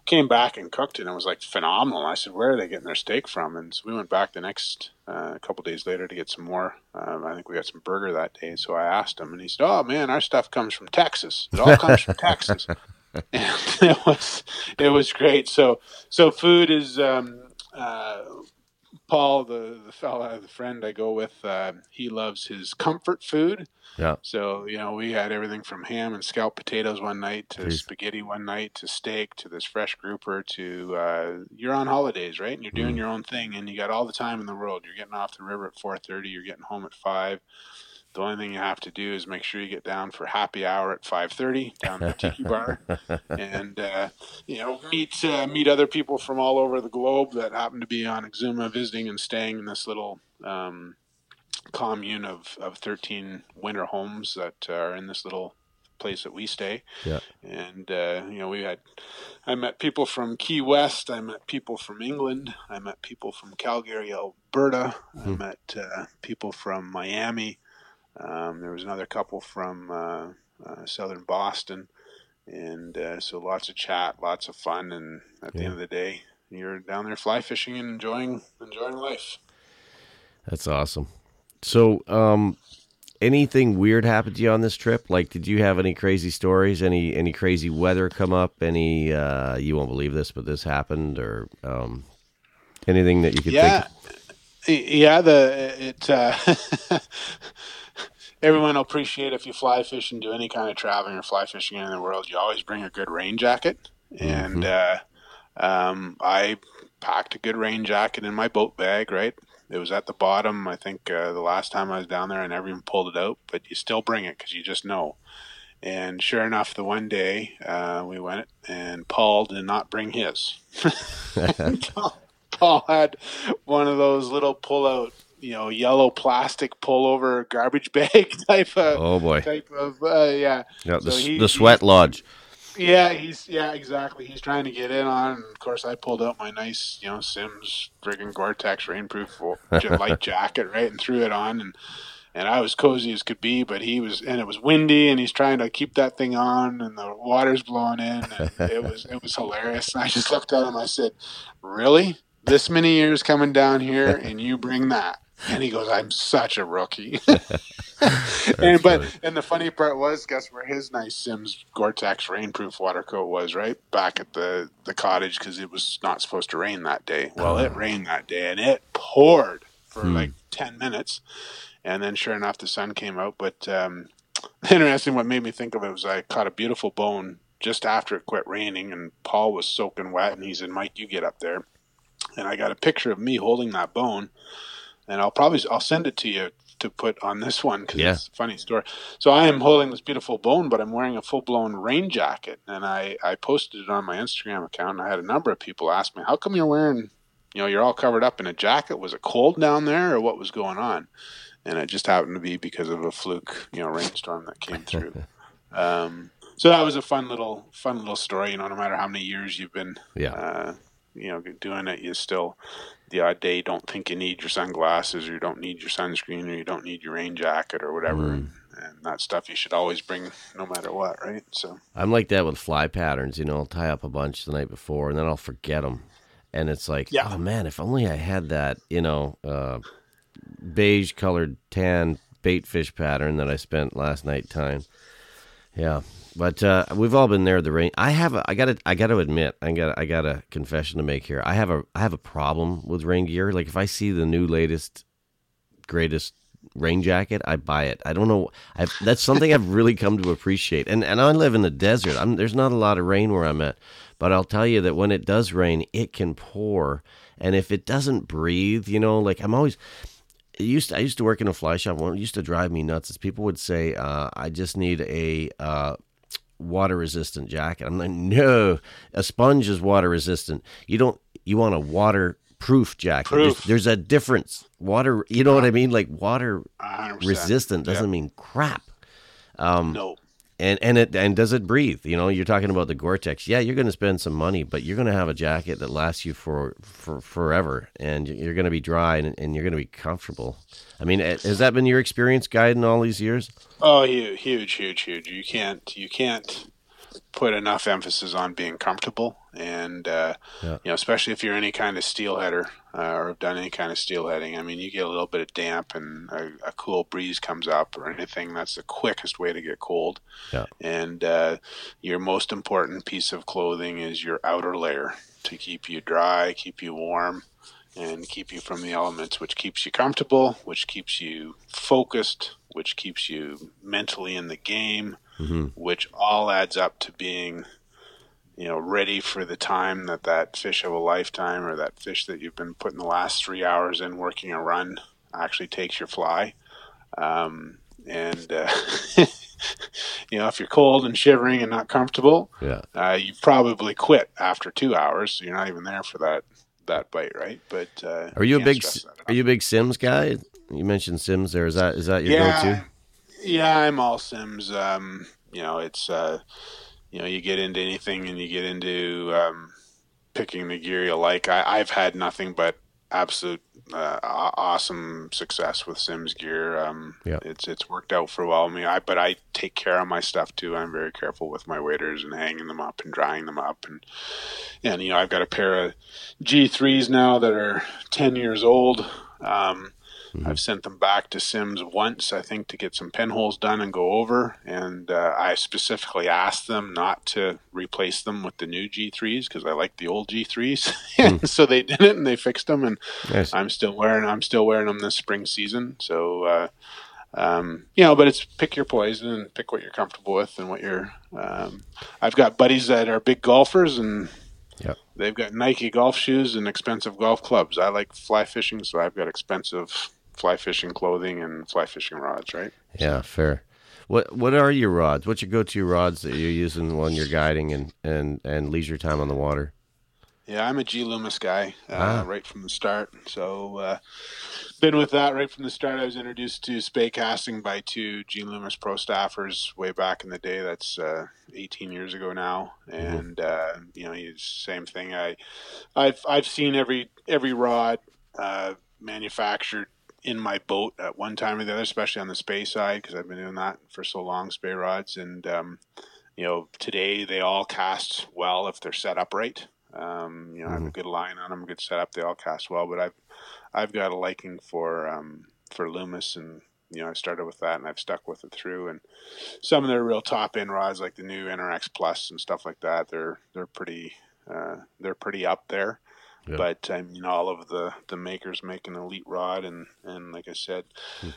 came back and cooked it and it was like phenomenal. I said, where are they getting their steak from? And so we went back the next uh, a couple days later to get some more. Um, I think we got some burger that day. So I asked him and he said, oh man, our stuff comes from Texas. It all comes from Texas. And it was, it was great. So, so food is, um, uh, Paul, the, the fella, the friend I go with, uh, he loves his comfort food. Yeah. So, you know, we had everything from ham and scalloped potatoes one night to Jeez. spaghetti one night to steak to this fresh grouper to uh, you're on holidays, right? And you're doing Mm. your own thing and you got all the time in the world. You're getting off the river at 4:30, you're getting home at 5. The only thing you have to do is make sure you get down for happy hour at 5:30 down at the Tiki Bar, and uh, you know meet uh, meet other people from all over the globe that happen to be on Exuma visiting and staying in this little um, commune of, of 13 winter homes that are in this little place that we stay. Yeah. And uh, you know we had I met people from Key West, I met people from England, I met people from Calgary, Alberta, I met uh, people from Miami. Um, there was another couple from uh, uh, southern Boston, and uh, so lots of chat, lots of fun, and at the end of the day, you're down there fly fishing and enjoying enjoying life. That's awesome. So, um, anything weird happened to you on this trip? Like, did you have any crazy stories? Any any crazy weather come up? Any uh, you won't believe this, but this happened, or um, anything that you could yeah, think? Y- yeah. The it uh, everyone will appreciate if you fly fish and do any kind of traveling or fly fishing in the world. You always bring a good rain jacket, and uh, um, I packed a good rain jacket in my boat bag. Right, it was at the bottom. I think uh, the last time I was down there, I never even pulled it out. But you still bring it because you just know. And sure enough, the one day uh, we went, and Paul did not bring his. Paul, Paul had one of those little pull-out, you know, yellow plastic pullover garbage bag type of Oh boy, type of uh, yeah. yeah, the, So s- he- the sweat lodge. Yeah, he's yeah, exactly. He's trying to get in on. And of course, I pulled out my nice, you know, Simms friggin' Gore-Tex rainproof light jacket, right, and threw it on, and and I was cozy as could be. But he was, and it was windy, and he's trying to keep that thing on, and the water's blowing in, and it was it was hilarious. And I just looked at him. I said, "Really? This many years coming down here, and you bring that?" And he goes, "I'm such a rookie." and but funny. and the funny part was, guess where his nice Simms Gore-Tex rainproof water coat was? Right back at the the cottage because it was not supposed to rain that day. Well, it rained that day, and it poured for Hmm. like ten minutes, and then sure enough, the sun came out. But um, interesting, what made me think of it was I caught a beautiful bone just after it quit raining, and Paul was soaking wet, and he said, "Mike, you get up there." And I got a picture of me holding that bone, and I'll probably I'll send it to you to put on this one because Yeah. it's a funny story. So I am holding this beautiful bone, but I'm wearing a full blown rain jacket, and I I posted it on my Instagram account. And I had a number of people ask me, "How come you're wearing, you know, you're all covered up in a jacket? Was it cold down there, or what was going on?" And it just happened to be because of a fluke, you know, rainstorm that came through. um, so that was a fun little fun little story. You know, no matter how many years you've been Yeah, uh, you know, doing it, you still the odd day don't think you need your sunglasses or you don't need your sunscreen or you don't need your rain jacket or whatever. Mm. And, and that stuff you should always bring no matter what, right? So I'm like that with fly patterns. You know, I'll tie up a bunch the night before, and then I'll forget them. And it's like, Yeah. oh man, if only I had that, you know, uh, beige colored tan bait fish pattern that I spent last night tying. Yeah, but uh, we've all been there. The rain. I have. A, I got to. I got to admit. I got. I got a confession to make here. I have a. I have a problem with rain gear. Like if I see the new latest, greatest rain jacket, I buy it. I don't know. I've, that's something I've really come to appreciate. And and I live in the desert. I'm, there's not a lot of rain where I'm at, but I'll tell you that when it does rain, it can pour. And if it doesn't breathe, you know, like I'm always. It used to, I used to work in a fly shop. What used to drive me nuts is people would say, uh, "I just need a uh, water resistant jacket." I'm like, "No, a sponge is water resistant. You don't. You want a waterproof jacket. Proof. There's, there's a difference. Water. You know what I mean? Like water 100%. resistant doesn't mean crap. Um, No. And and it and does it breathe? You know, you're talking about the Gore-Tex. Yeah, you're going to spend some money, but you're going to have a jacket that lasts you for for forever, and you're going to be dry and, and you're going to be comfortable. I mean, has that been your experience guiding all these years? Oh, huge, huge, huge. You can't, you can't put enough emphasis on being comfortable, and uh, Yeah. you know, especially if you're any kind of steelheader uh, or have done any kind of steelheading. I mean, you get a little bit of damp, and a, a cool breeze comes up, or anything. That's the quickest way to get cold. Yeah. And uh, your most important piece of clothing is your outer layer to keep you dry, keep you warm, and keep you from the elements, which keeps you comfortable, which keeps you focused, which keeps you mentally in the game, Mm-hmm. which all adds up to being, you know, ready for the time that that fish of a lifetime or that fish that you've been putting the last three hours in working a run actually takes your fly. Um, and uh, you know if you're cold and shivering and not comfortable, Yeah. uh, you probably quit after two hours. So you're not even there for that that bite, right? But uh, Are you a big are you a big Simms guy? You mentioned Simms there. Is that is that your yeah, go-to? Yeah, I'm all Simms. Um, you know, it's uh, you know, you get into anything and you get into um, picking the gear you like. I, I've had nothing but absolute uh, awesome success with Simms gear. Um, Yeah. it's it's worked out for while. I mean, I but I take care of my stuff too. I'm very careful with my waders and hanging them up and drying them up and and you know I've got a pair of G3s now that are 10 years old. Um, I've sent them back to Simms once, I think, to get some pinholes done and go over. And uh, I specifically asked them not to replace them with the new G3s because I like the old G3s. so they did it and they fixed them, and Nice. I'm still wearing I'm still wearing them this spring season. So. Uh, um, you know, but it's pick your poison and pick what you're comfortable with and what you're. Um, I've got buddies that are big golfers and Yep. they've got Nike golf shoes and expensive golf clubs. I like fly fishing, so I've got expensive fly fishing clothing and fly fishing rods. Right? Yeah, fair. What what are your rods? What's your go-to rods that you're using when you're guiding and and and leisure time on the water? Yeah, I'm a G Loomis guy uh, Ah. right from the start. So uh, been with that right from the start. I was introduced to spey casting by two G Loomis pro staffers way back in the day. That's uh, 18 years ago now, and uh, you know, same thing. I, I've I've seen every every rod uh, manufactured in my boat at one time or the other, especially on the spey side because I've been doing that for so long, spey rods, and um, you know, today they all cast well if they're set up right. Um, you know, I have a good line on them, good setup. They all cast well, but I've I've got a liking for um, for Loomis, and you know, I started with that, and I've stuck with it through. And some of their real top end rods, like the new NRX Plus and stuff like that, they're they're pretty uh, they're pretty up there. Yeah. But I mean, all of the the makers make an elite rod, and and like I said,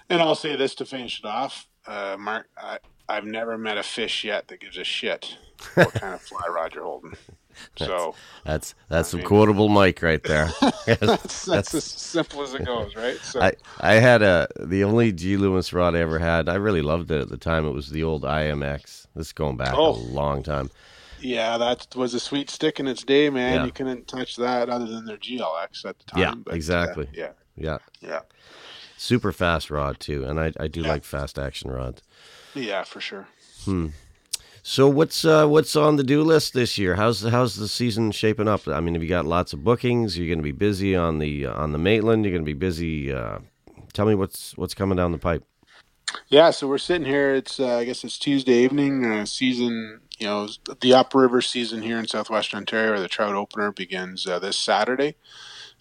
and I'll say this to finish it off, uh, Mark. I, I've never met a fish yet that gives a shit what kind of fly rod you're holding. So That's that's some mean- quotable mic right there. that's, that's as simple as it goes, right? So I I had a the only G Loomis rod I ever had. I really loved it at the time. It was the old IMX. This is going back Oh. a long time. Yeah, that was a sweet stick in its day, man. Yeah. You couldn't touch that other than their GLX at the time. Yeah, but, uh, exactly. yeah, Yeah, yeah, super fast rod too, and I I do Yeah. like fast action rods. yeah, for sure. Hmm. So what's uh, what's on the do list this year? How's how's the season shaping up? I mean, have you got lots of bookings? You're going to be busy on the on the Maitland. You're going to be busy. Uh, tell me what's what's coming down the pipe. Yeah, so we're sitting here. It's uh, I guess it's Tuesday evening. Uh, season, you know, the upriver season here in southwestern Ontario, or the trout opener begins uh, this Saturday.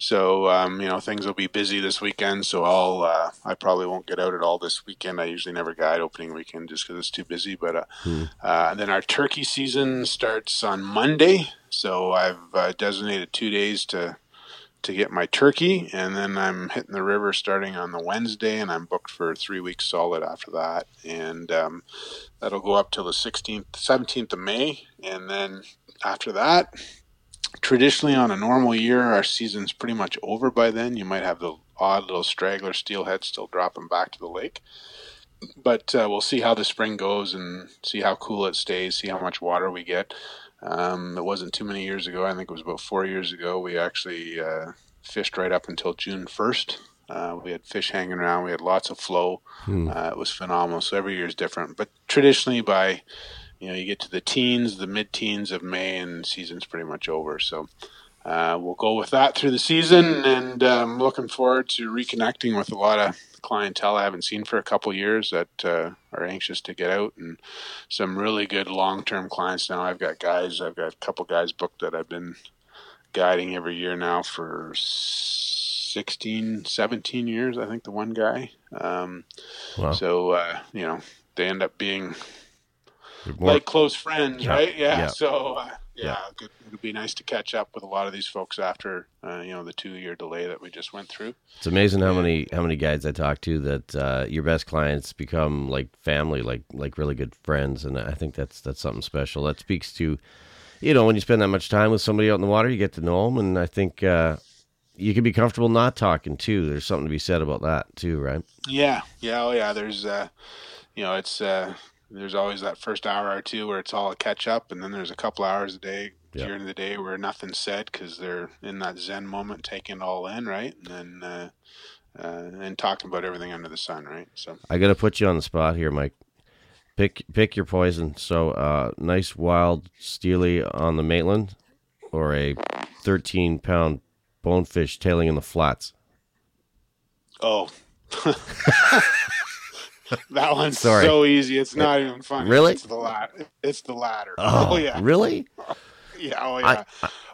So um, you know things will be busy this weekend. So I'll uh, I probably won't get out at all this weekend. I usually never guide opening weekend just because it's too busy. But uh, uh, and then our turkey season starts on Monday. So I've uh, designated two days to to get my turkey, and then I'm hitting the river starting on the Wednesday, and I'm booked for three weeks solid after that, and um, that'll go up till the 16th, 17th of May, and then after that, traditionally on a normal year, our season's pretty much over by then. You might have the odd little straggler steelhead still dropping back to the lake. But uh, we'll see how the spring goes and see how cool it stays, see how much water we get. Um, it wasn't too many years ago. I think it was about four years ago. We actually uh, fished right up until June 1st. Uh, we had fish hanging around. We had lots of flow. Uh, it was phenomenal. So every year is different. But traditionally, by you know, you get to the teens, the mid-teens of May, and season's pretty much over. So uh, we'll go with that through the season, and um, looking forward to reconnecting with a lot of clientele I haven't seen for a couple years that uh, are anxious to get out, and some really good long-term clients now. I've got guys, I've got a couple guys booked that I've been guiding every year now for 16, 17 years. I think the one guy. Um, Wow. So uh, you know, they end up being like close friends, Yeah, right? Yeah. yeah. So uh, yeah, Yeah. it'd be nice to catch up with a lot of these folks after uh, you know the two year delay that we just went through. It's amazing how many how many guys I talk to that uh, your best clients become like family, like like really good friends, and I think that's that's something special. That speaks to, you know, when you spend that much time with somebody out in the water, you get to know them, and I think, uh, you can be comfortable not talking too. There's something to be said about that too, right? Yeah, yeah, oh yeah. There's, uh, you know, it's uh, there's always that first hour or two where it's all a catch up, and then there's a couple hours a day Yeah. during the day where nothing's said because they're in that zen moment, taking it all in, right, and then uh, uh, and talking about everything under the sun, right. So I got to put you on the spot here, Mike. Pick pick your poison. So, uh, nice wild steely on the Maitland, or a 13 pound bonefish tailing in the flats. Oh. that one's Sorry. so easy. It's not even funny. Really? It's the latter. It's the latter. Oh, Oh, yeah. really? Yeah. Oh I- yeah.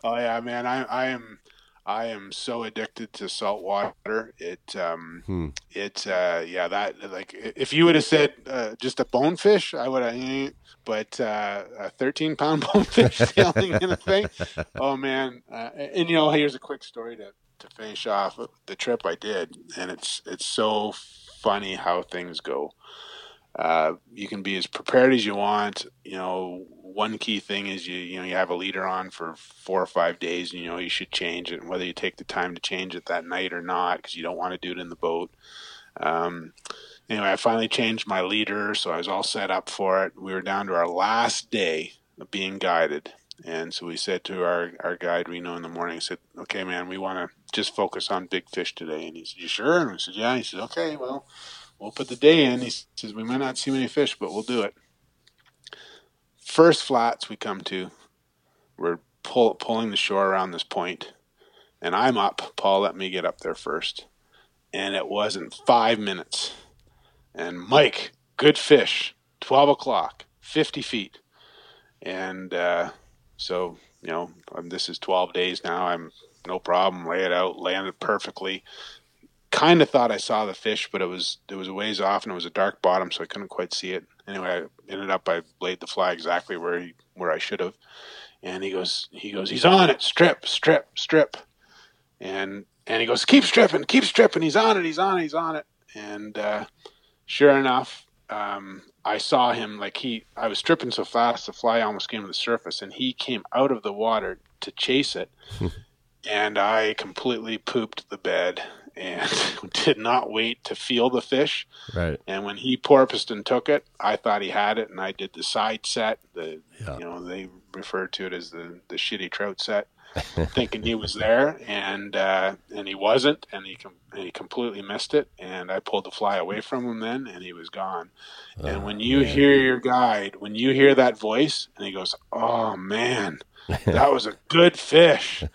oh yeah, man. I I am I am so addicted to salt water. It um Hmm. it uh yeah that like if you would have said uh, just a bonefish, I would have. But uh, a 13 pound bonefish sailing in a thing. Oh man. Uh, and you know, here's a quick story to to finish off the trip I did, and it's it's so funny how things go. Uh, you can be as prepared as you want. You know, one key thing is you you know you have a leader on for four or five days, and you know you should change it. And whether you take the time to change it that night or not, because you don't want to do it in the boat. Um, anyway, I finally changed my leader, so I was all set up for it. We were down to our last day of being guided, and so we said to our our guide Reno in the morning, said, "Okay, man, we want to just focus on big fish today." And he said, "You sure?" And we said, "Yeah." He said, "Okay, well." We'll put the day in. He says we might not see many fish, but we'll do it. First flats we come to, we're pull, pulling the shore around this point, and I'm up. Paul let me get up there first, and it wasn't five minutes. And Mike, good fish, twelve o'clock, fifty feet, and uh, so you know this is twelve days now. I'm no problem. Lay it out, landed perfectly kind of thought I saw the fish, but it was it was a ways off and it was a dark bottom, so I couldn't quite see it. Anyway, I ended up I laid the fly exactly where he where I should have, and he goes he goes he's on it, strip, strip, strip, and and he goes keep stripping, keep stripping. He's on it, he's on it, he's on it, and uh, sure enough. Um, I saw him like he. I was stripping so fast, the fly almost came to the surface, and he came out of the water to chase it, and I completely pooped the bed and did not wait to feel the fish. Right. And when he porpoised and took it, I thought he had it, and I did the side set. The Yeah. you know they refer to it as the the shitty trout set, thinking he was there, and uh, and he wasn't, and he com- and he completely missed it. And I pulled the fly away from him then, and he was gone. and when you hear your guide, when you hear that voice, and he goes, "Oh man, that was a good fish."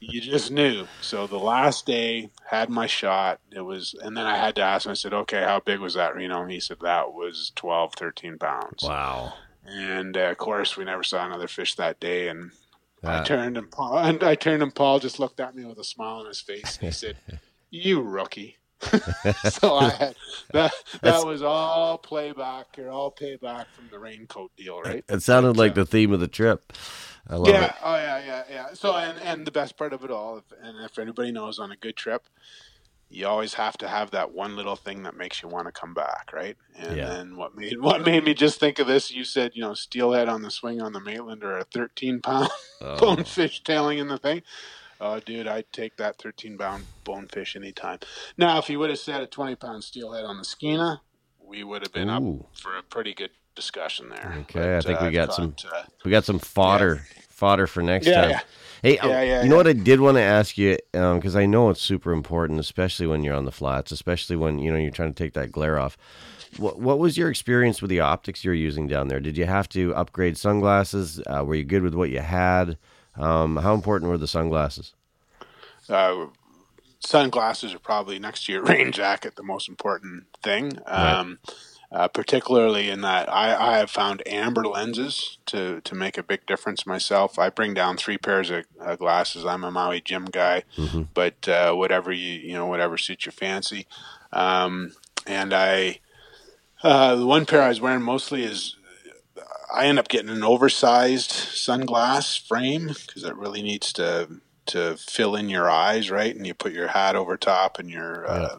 you just knew. So the last day had my shot. It was, and then I had to ask him. I said, "Okay, how big was that Reno?" And he said that was 12, 13 pounds. Wow. And uh, of course, we never saw another fish that day. And I turned and Paul, and I turned and Paul just looked at me with a smile on his face. And he said, "You rookie." so I had that. That's- That was all playback or all payback from the raincoat deal, right? It sounded like uh, the theme of the trip. I love yeah. it. Oh yeah, yeah, yeah. So and and the best part of it all, if, and if anybody knows on a good trip, you always have to have that one little thing that makes you want to come back, right? And Yeah. then what made what made me just think of this? You said you know steelhead on the swing on the Maitland or a thirteen pound Oh, bonefish tailing in the thing. Oh, dude, I'd take that 13 pound bonefish anytime. Now, if you would have said a 20 pound steelhead on the Skeena, we would have been Ooh. up for a pretty good discussion there. Okay, I think we I've got some- uh, we got some fodder fodder for next Yeah, time. yeah. Hey, Yeah, yeah, you know what I did want to ask you because I know it's super important, especially when you're on the flats, especially when you know you're trying to take that glare off. What What was your experience with the optics you're using down there? Did you have to upgrade sunglasses? Uh, were you good with what you had? Um, how important were the sunglasses? uh, sunglasses are probably next to your rain jacket the most important thing. Um, uh, particularly in that I, I have found amber lenses to, to make a big difference myself. I bring down three pairs of uh, glasses. I'm a Maui Jim guy, but uh, whatever you you know whatever suits your fancy. Um, and I uh, the one pair I was wearing mostly is I end up getting an oversized sunglass frame because it really needs to to fill in your eyes, right? And you put your hat over top and your uh,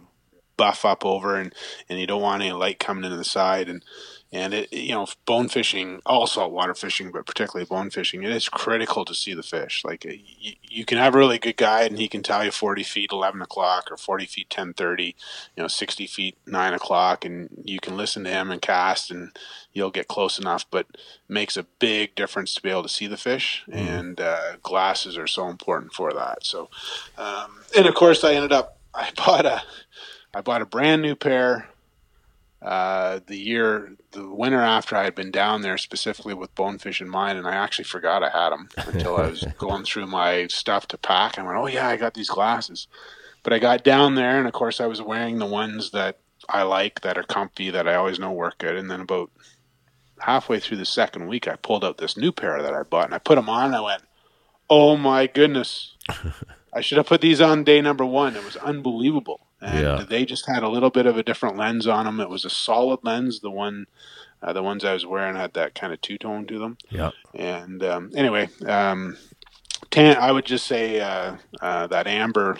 buff up over, and and you don't want any light coming into the side, and and it you know bone fishing, all saltwater fishing, but particularly bone fishing, it is critical to see the fish. Like you, you can have a really good guide, and he can tell you forty feet, eleven o'clock, or forty feet, ten thirty, you know, sixty feet, nine o'clock, and you can listen to him and cast, and you'll get close enough. But it makes a big difference to be able to see the fish, and uh, glasses are so important for that. So, um, and of course, I ended up I bought a I bought a brand new pair uh, the year, the winter after I had been down there specifically with bonefish in mind, and I actually forgot I had them until I was going through my stuff to pack. And I went, "Oh yeah, I got these glasses." But I got down there, and of course, I was wearing the ones that I like, that are comfy, that I always know work good. And then about halfway through the second week, I pulled out this new pair that I bought, and I put them on. And I went, "Oh my goodness!" I should have put these on day number one. It was unbelievable and Yeah. they just had a little bit of a different lens on them. It was a solid lens. The one, uh, the ones I was wearing had that kind of two tone to them. Yeah. And um, anyway, um, tan. I would just say uh, uh, that amber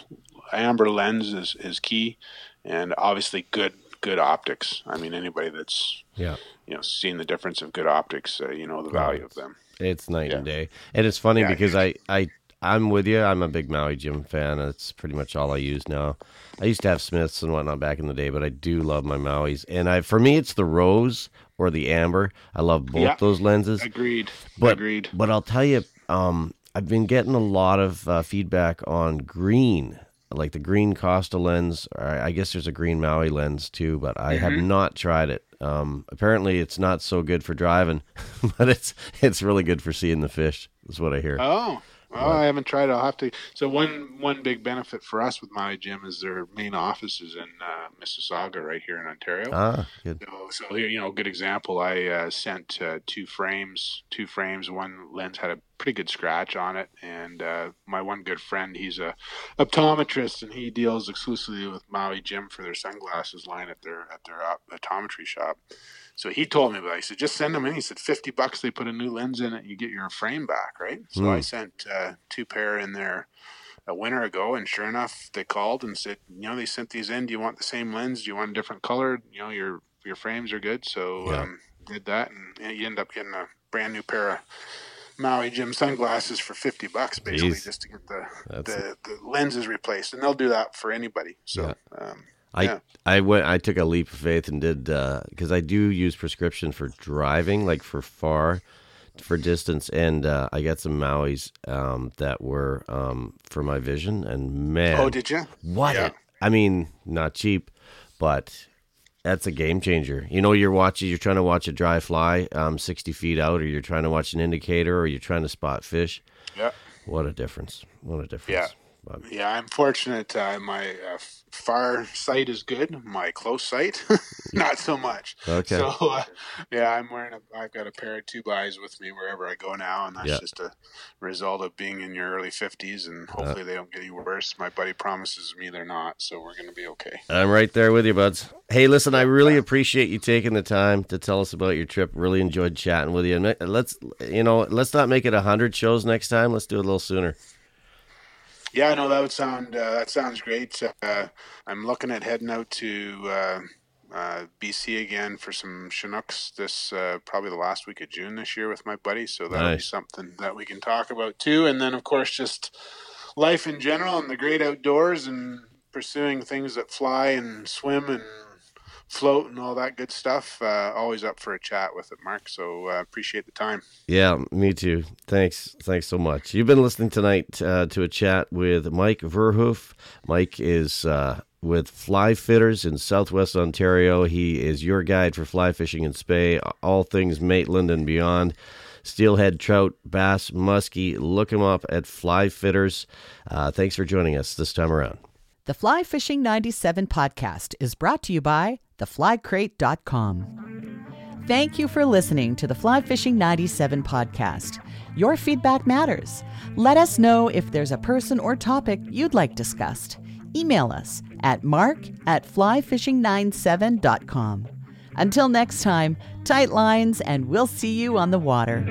amber lens is is key, and obviously good good optics. I mean, anybody that's Yeah. you know seen the difference of good optics, uh, you know the value of them. It's night and day. And it's funny Yeah, because I, I, I'm with you. I'm a big Maui Jim fan. That's pretty much all I use now. I used to have Smiths and whatnot back in the day, but I do love my Maui's. And I, for me, it's the rose or the amber. I love both Yeah. those lenses. Agreed. But, Agreed. But I'll tell you, um, I've been getting a lot of uh, feedback on green, like the green Costa lens. Or I guess there's a green Maui lens too, but I have Mm-hmm. not tried it. Um, apparently, it's not so good for driving, but it's it's really good for seeing the fish. Is what I hear. Oh, well, I haven't tried it. I'll have to. So one one big benefit for us with Maui Jim is their main office is in uh, Mississauga, right here in Ontario. ah, good. So, so here, you know, good example. I uh, sent uh, two frames. Two frames. One lens had a pretty good scratch on it, and uh, my one good friend, he's a optometrist, and he deals exclusively with Maui Jim for their sunglasses line at their at their op- optometry shop. So he told me about. it. He said, just send them in. He said, fifty bucks. They put a new lens in it. You get your frame back, right? So Hmm. I sent uh, two pair in there a winter ago, and sure enough, they called and said, you know, they sent these in. Do you want the same lens? Do you want a different color? You know, your your frames are good. So Yeah. um, did that, and yeah, you end up getting a brand new pair of Maui Jim sunglasses for fifty bucks, basically, Jeez. just to get the, the the lenses replaced, and they'll do that for anybody. So. Um, I Yeah. I went. I took a leap of faith and did because I do use prescription for driving, like for far, for distance, and uh, I got some Maui's um, that were um, for my vision, and man, oh, did you? what? Yeah. I mean, not cheap, but that's a game changer. You know, you're watching, you're trying to watch a dry fly um, 60 feet out, or you're trying to watch an indicator, or you're trying to spot fish. Yeah. What a difference! What a difference! Yeah. But- Yeah, I'm fortunate. Uh, my uh, far sight is good. My close sight, not so much. Okay. So, uh, yeah, I'm wearing a. I've got a pair of tube eyes with me wherever I go now, and that's Yeah. just a result of being in your early 50s. And hopefully, they don't get any worse. My buddy promises me they're not, so we're going to be okay. I'm right there with you, buds. Hey, listen, I really appreciate you taking the time to tell us about your trip. Really enjoyed chatting with you. And let's, you know, let's not make it a hundred shows next time. Let's do it a little sooner. Yeah, no, that would sound. Uh, that sounds great. Uh, I'm looking at heading out to. Uh, uh, BC again for some Chinooks this uh, probably the last week of June this year with my buddy. So that'll be something that we can talk about too. And then of course just life in general and the great outdoors and pursuing things that fly and swim and float and all that good stuff. Uh, always up for a chat with it, Mark. So uh, appreciate the time. Yeah, me too. Thanks. Thanks so much. You've been listening tonight uh, to a chat with Mike Verhoof. Mike is uh, with Fly Fitters in Southwest Ontario. He is your guide for fly fishing and spey, all things Maitland and beyond. Steelhead, trout, bass, muskie. Look him up at Fly Fitters. Uh, thanks for joining us this time around. The Fly Fishing 97 podcast is brought to you by theflycrate.com. Thank you for listening to the Fly Fishing 97 podcast. Your feedback matters. Let us know if there's a person or topic you'd like discussed. Email us at mark at flyfishing97.com. Until next time, tight lines, and we'll see you on the water.